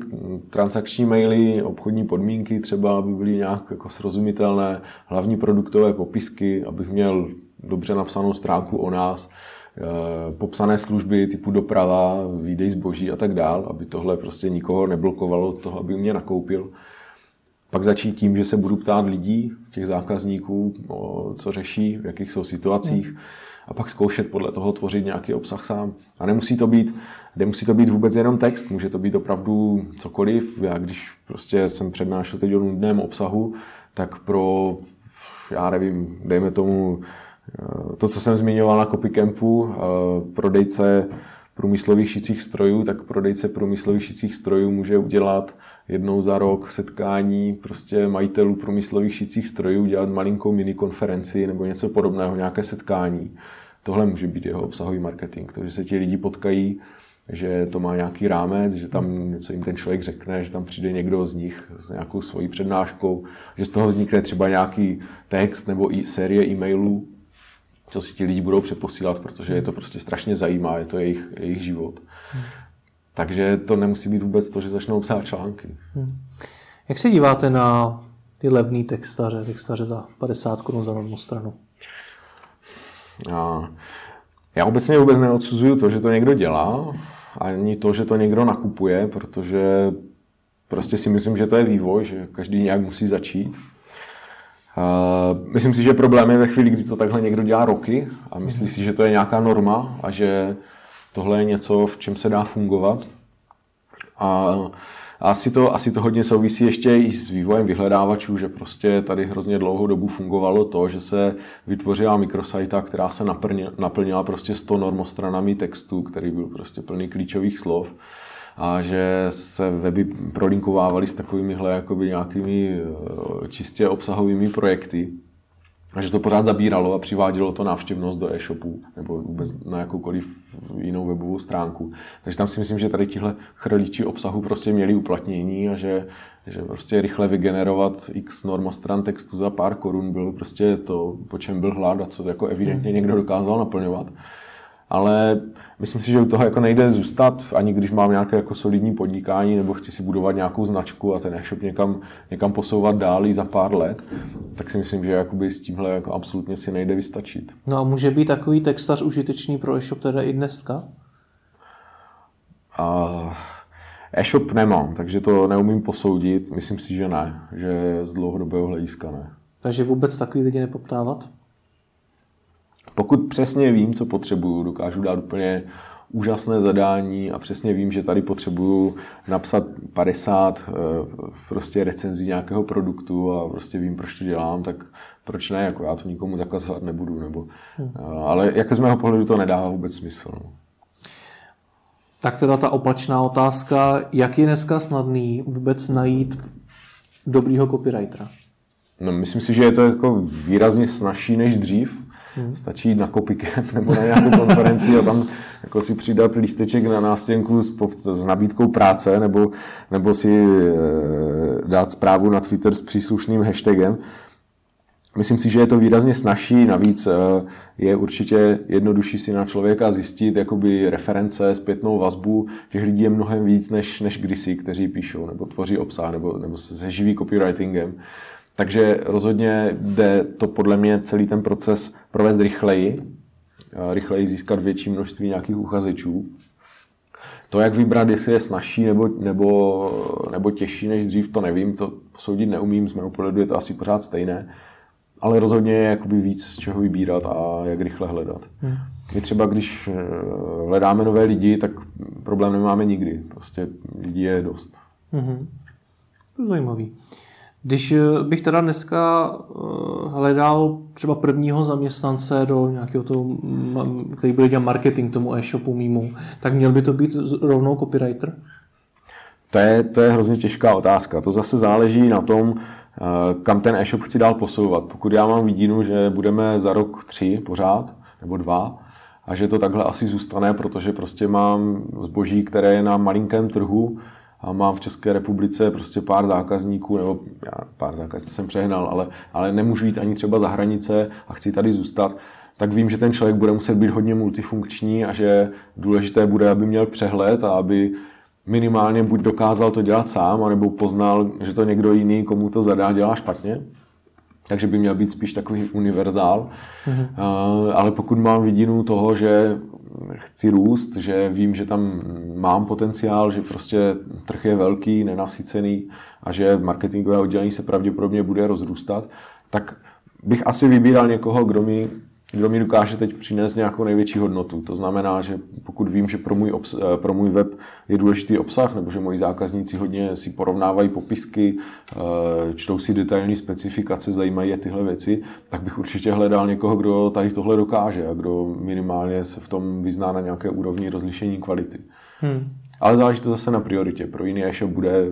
transakční maily, obchodní podmínky třeba, aby byly nějak jako srozumitelné, hlavní produktové popisky, abych měl dobře napsanou stránku o nás, eh, popsané služby typu doprava, výdej zboží a tak dál, aby tohle prostě nikoho neblokovalo toho, aby mě nakoupil. Pak začít tím, že se budu ptát lidí, těch zákazníků, co řeší, v jakých jsou situacích. Hmm. A pak zkoušet podle toho tvořit nějaký obsah sám. A nemusí to být, nemusí to být vůbec jenom text, může to být opravdu cokoliv. Já když prostě jsem přednášel teď o nudném obsahu, tak pro, já nevím, dejme tomu, eh, to, co jsem zmiňoval na Copycampu, eh, prodejce průmyslových šicích strojů, tak prodejce průmyslových šicích strojů může udělat jednou za rok setkání prostě majitelů průmyslových šicích strojů, dělat malinkou minikonferenci nebo něco podobného, nějaké setkání. Tohle může být jeho obsahový marketing, to, že se ti lidi potkají, že to má nějaký rámec, že tam něco jim ten člověk řekne, že tam přijde někdo z nich s nějakou svojí přednáškou, že z toho vznikne třeba nějaký text nebo i série e-mailů, co si ti lidi budou přeposílat, protože je to prostě strašně zajímá, je to jejich, jejich život. Hmm. Takže to nemusí být vůbec to, že začnou psát články. Hmm. Jak se díváte na ty levný textaře, textaře za 50 korun za jednu stranu? Já, já obecně vůbec neodsuzuju to, že to někdo dělá, ani to, že to někdo nakupuje, protože prostě si myslím, že to je vývoj, že každý nějak musí začít. Myslím si, že problém je ve chvíli, kdy to takhle někdo dělá roky a myslí si, že to je nějaká norma a že tohle je něco, v čem se dá fungovat. A asi to, asi to hodně souvisí ještě i s vývojem vyhledávačů, že prostě tady hrozně dlouhou dobu fungovalo to, že se vytvořila mikrosajta, která se naplnila, prostě 100 normostranami textu, který byl prostě plný klíčových slov a že se weby prolinkovávaly s jakoby nějakými eh, čistě obsahovými projekty. A že to pořád zabíralo a přivádělo to návštěvnost do e-shopu nebo vůbec na jakoukoliv jinou webovou stránku. Takže tam si myslím, že tady tihle chrlíči obsahu prostě měli uplatnění a že, že prostě rychle vygenerovat x normostran textu za pár korun bylo prostě to, po čem byl hlad a co jako evidentně hmm. někdo dokázal naplňovat ale myslím si, že u toho jako nejde zůstat, ani když mám nějaké jako solidní podnikání nebo chci si budovat nějakou značku a ten e-shop někam, někam posouvat dál za pár let, tak si myslím, že jakoby s tímhle jako absolutně si nejde vystačit. No a může být takový textař užitečný pro e-shop teda i dneska? A e-shop nemám, takže to neumím posoudit. Myslím si, že ne, že z dlouhodobého hlediska ne. Takže vůbec takový lidi nepoptávat? Pokud přesně vím, co potřebuju, dokážu dát úplně úžasné zadání a přesně vím, že tady potřebuju napsat 50 eh, prostě recenzí nějakého produktu a prostě vím, proč to dělám, tak proč ne, jako já to nikomu zakazovat nebudu, nebo, hmm. Eh, ale jak z mého pohledu to nedává vůbec smysl. No. Tak teda ta opačná otázka, jak je dneska snadný vůbec najít dobrýho copywritera? No, myslím si, že je to jako výrazně snažší než dřív. Hmm. Stačí jít na Copycamp nebo na nějakou konferenci a tam jako si přidat lísteček na nástěnku s, s nabídkou práce nebo, nebo si e, dát zprávu na Twitter s příslušným hashtagem. Myslím si, že je to výrazně snažší, navíc e, je určitě jednodušší si na člověka zjistit jakoby reference, zpětnou vazbu. Těch lidí je mnohem víc než, než kdysi, kteří píšou nebo tvoří obsah nebo, nebo se živí copywritingem. Takže rozhodně jde to podle mě celý ten proces provést rychleji, rychleji získat větší množství nějakých uchazečů. To, jak vybrat, jestli je snažší nebo, nebo, nebo těžší než dřív, to nevím, to soudit neumím, z mého pohledu je to asi pořád stejné, ale rozhodně je jakoby víc z čeho vybírat a jak rychle hledat. Hmm. My třeba, když eh, hledáme nové lidi, tak problém nemáme nikdy. Prostě lidí je dost. Hmm. To je zajímavý. Když eh, bych teda dneska eh, hledal třeba prvního zaměstnance do nějakého toho, který bude dělat marketing tomu e-shopu mimo, tak měl by to být rovnou copywriter? To je, to je hrozně těžká otázka. To zase záleží na tom, eh, kam ten e-shop chci dál posouvat. Pokud já mám vidinu, že budeme za rok tři pořád, nebo dva, a že to takhle asi zůstane, protože prostě mám zboží, které je na malinkém trhu, a mám v České republice prostě pár zákazníků, nebo já pár zákazníků jsem přehnal, ale, ale nemůžu jít ani třeba za hranice a chci tady zůstat, tak vím, že ten člověk bude muset být hodně multifunkční a že důležité bude, aby měl přehled a aby minimálně buď dokázal to dělat sám, anebo poznal, že to někdo jiný, komu to zadá, dělá špatně. Takže by měl být spíš takový univerzál. Mm-hmm. Ale pokud mám vidinu toho, že chci růst, že vím, že tam mám potenciál, že prostě trh je velký, nenasycený a že marketingové oddělení se pravděpodobně bude rozrůstat, tak bych asi vybíral někoho, kdo mi kdo mi dokáže teď přinést nějakou největší hodnotu. To znamená, že pokud vím, že pro můj, obs- eh, pro můj web je důležitý obsah, nebo že moji zákazníci hodně si porovnávají popisky, eh, čtou si detailní specifikace, zajímají je tyhle věci, tak bych určitě hledal někoho, kdo tady tohle dokáže a kdo minimálně se v tom vyzná na nějaké úrovni rozlišení kvality. Hmm. Ale záleží to zase na prioritě. Pro jiný e-shop bude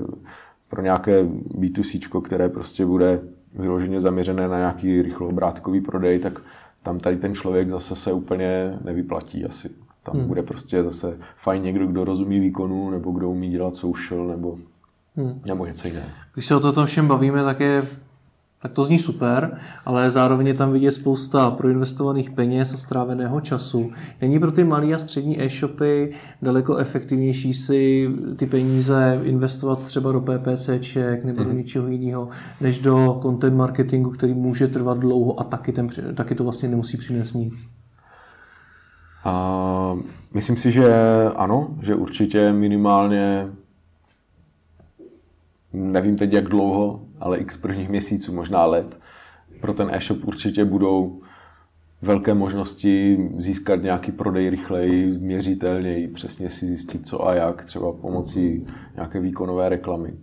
pro nějaké B2C, které prostě bude vyloženě zaměřené na nějaký rychloobrátkový prodej, tak tam tady ten člověk zase se úplně nevyplatí asi. Tam hmm. bude prostě zase fajn někdo, kdo rozumí výkonu, nebo kdo umí dělat social, nebo, hmm. nebo něco jiného. Když se o to všem bavíme, tak je tak to zní super, ale zároveň je tam vidět spousta proinvestovaných peněz a stráveného času. Není pro ty malé a střední e-shopy daleko efektivnější si ty peníze investovat třeba do PPCček nebo do mhm. něčeho jiného, než do content marketingu, který může trvat dlouho a taky, ten, taky to vlastně nemusí přinést nic? A myslím si, že ano, že určitě minimálně nevím teď jak dlouho, ale x prvních měsíců, možná let, pro ten e-shop určitě budou velké možnosti získat nějaký prodej rychleji, měřitelněji, přesně si zjistit co a jak, třeba pomocí nějaké výkonové reklamy.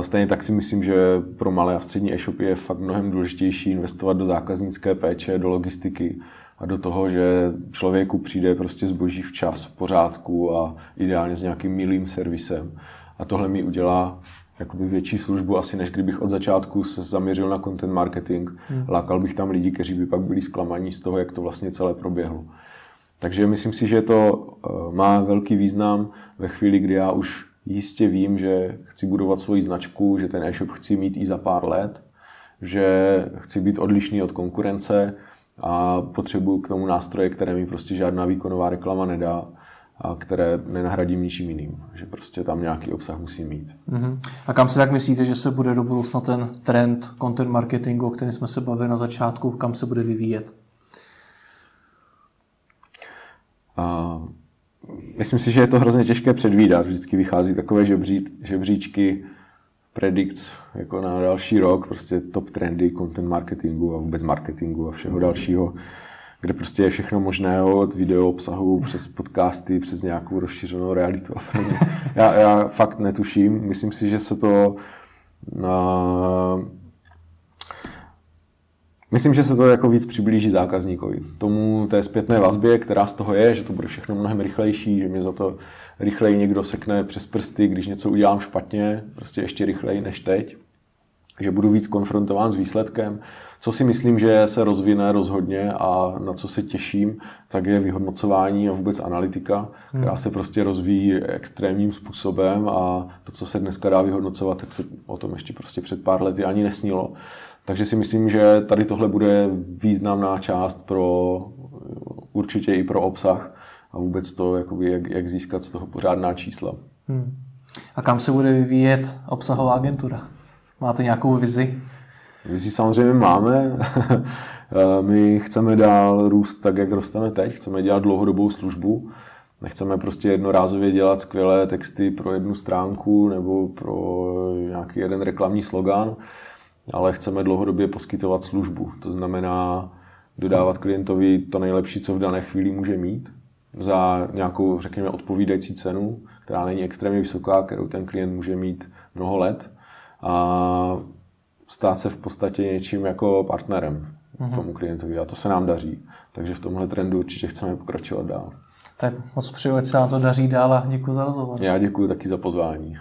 Stejně tak si myslím, že pro malé a střední e-shopy je fakt mnohem důležitější investovat do zákaznické péče, do logistiky a do toho, že člověku přijde prostě zboží včas, v pořádku a ideálně s nějakým milým servisem. A tohle mi udělá jakoby větší službu, asi než kdybych od začátku se zaměřil na content marketing. Hmm. Lákal bych tam lidi, kteří by pak byli zklamaní z toho, jak to vlastně celé proběhlo. Takže myslím si, že to eh, má velký význam ve chvíli, kdy já už jistě vím, že chci budovat svoji značku, že ten e-shop chci mít i za pár let, že chci být odlišný od konkurence a potřebuju k tomu nástroje, které mi prostě žádná výkonová reklama nedá které nenahradím ničím jiným. Že prostě tam nějaký obsah musí mít. Uh-huh. A kam si tak myslíte, že se bude do budoucna ten trend content marketingu, o kterém jsme se bavili na začátku, kam se bude vyvíjet? A myslím si, že je to hrozně těžké předvídat. Vždycky vychází takové žebří, žebříčky predicts jako na další rok, prostě top trendy content marketingu a vůbec marketingu a všeho dalšího kde prostě je všechno možné od video obsahu přes podcasty, přes nějakou rozšířenou realitu. já, já fakt netuším. Myslím si, že se to uh, Myslím, že se to jako víc přiblíží zákazníkovi. Tomu té zpětné vazbě, která z toho je, že to bude všechno mnohem rychlejší, že mě za to rychleji někdo sekne přes prsty, když něco udělám špatně, prostě ještě rychleji než teď. Že budu víc konfrontován s výsledkem, co si myslím, že se rozvine rozhodně a na co se těším, tak je vyhodnocování a vůbec analytika, která hmm. se prostě rozvíjí extrémním způsobem a to, co se dneska dá vyhodnocovat, tak se o tom ještě prostě před pár lety ani nesnilo. Takže si myslím, že tady tohle bude významná část pro určitě i pro obsah a vůbec to, jakoby, jak, jak získat z toho pořádná čísla. Hmm. A kam se bude vyvíjet obsahová agentura? Máte nějakou vizi? Vizi samozřejmě máme. My chceme dál růst tak, jak rosteme teď. Chceme dělat dlouhodobou službu. Nechceme prostě jednorázově dělat skvělé texty pro jednu stránku nebo pro nějaký jeden reklamní slogan, ale chceme dlouhodobě poskytovat službu. To znamená dodávat klientovi to nejlepší, co v dané chvíli může mít za nějakou, řekněme, odpovídající cenu, která není extrémně vysoká, kterou ten klient může mít mnoho let a stát se v podstatě něčím jako partnerem mm-hmm. tomu klientovi a to se nám daří. Takže v tomhle trendu určitě chceme pokračovat dál. Tak moc přeju, ať se nám to daří dál a děkuji za rozhovor. Já děkuji taky za pozvání.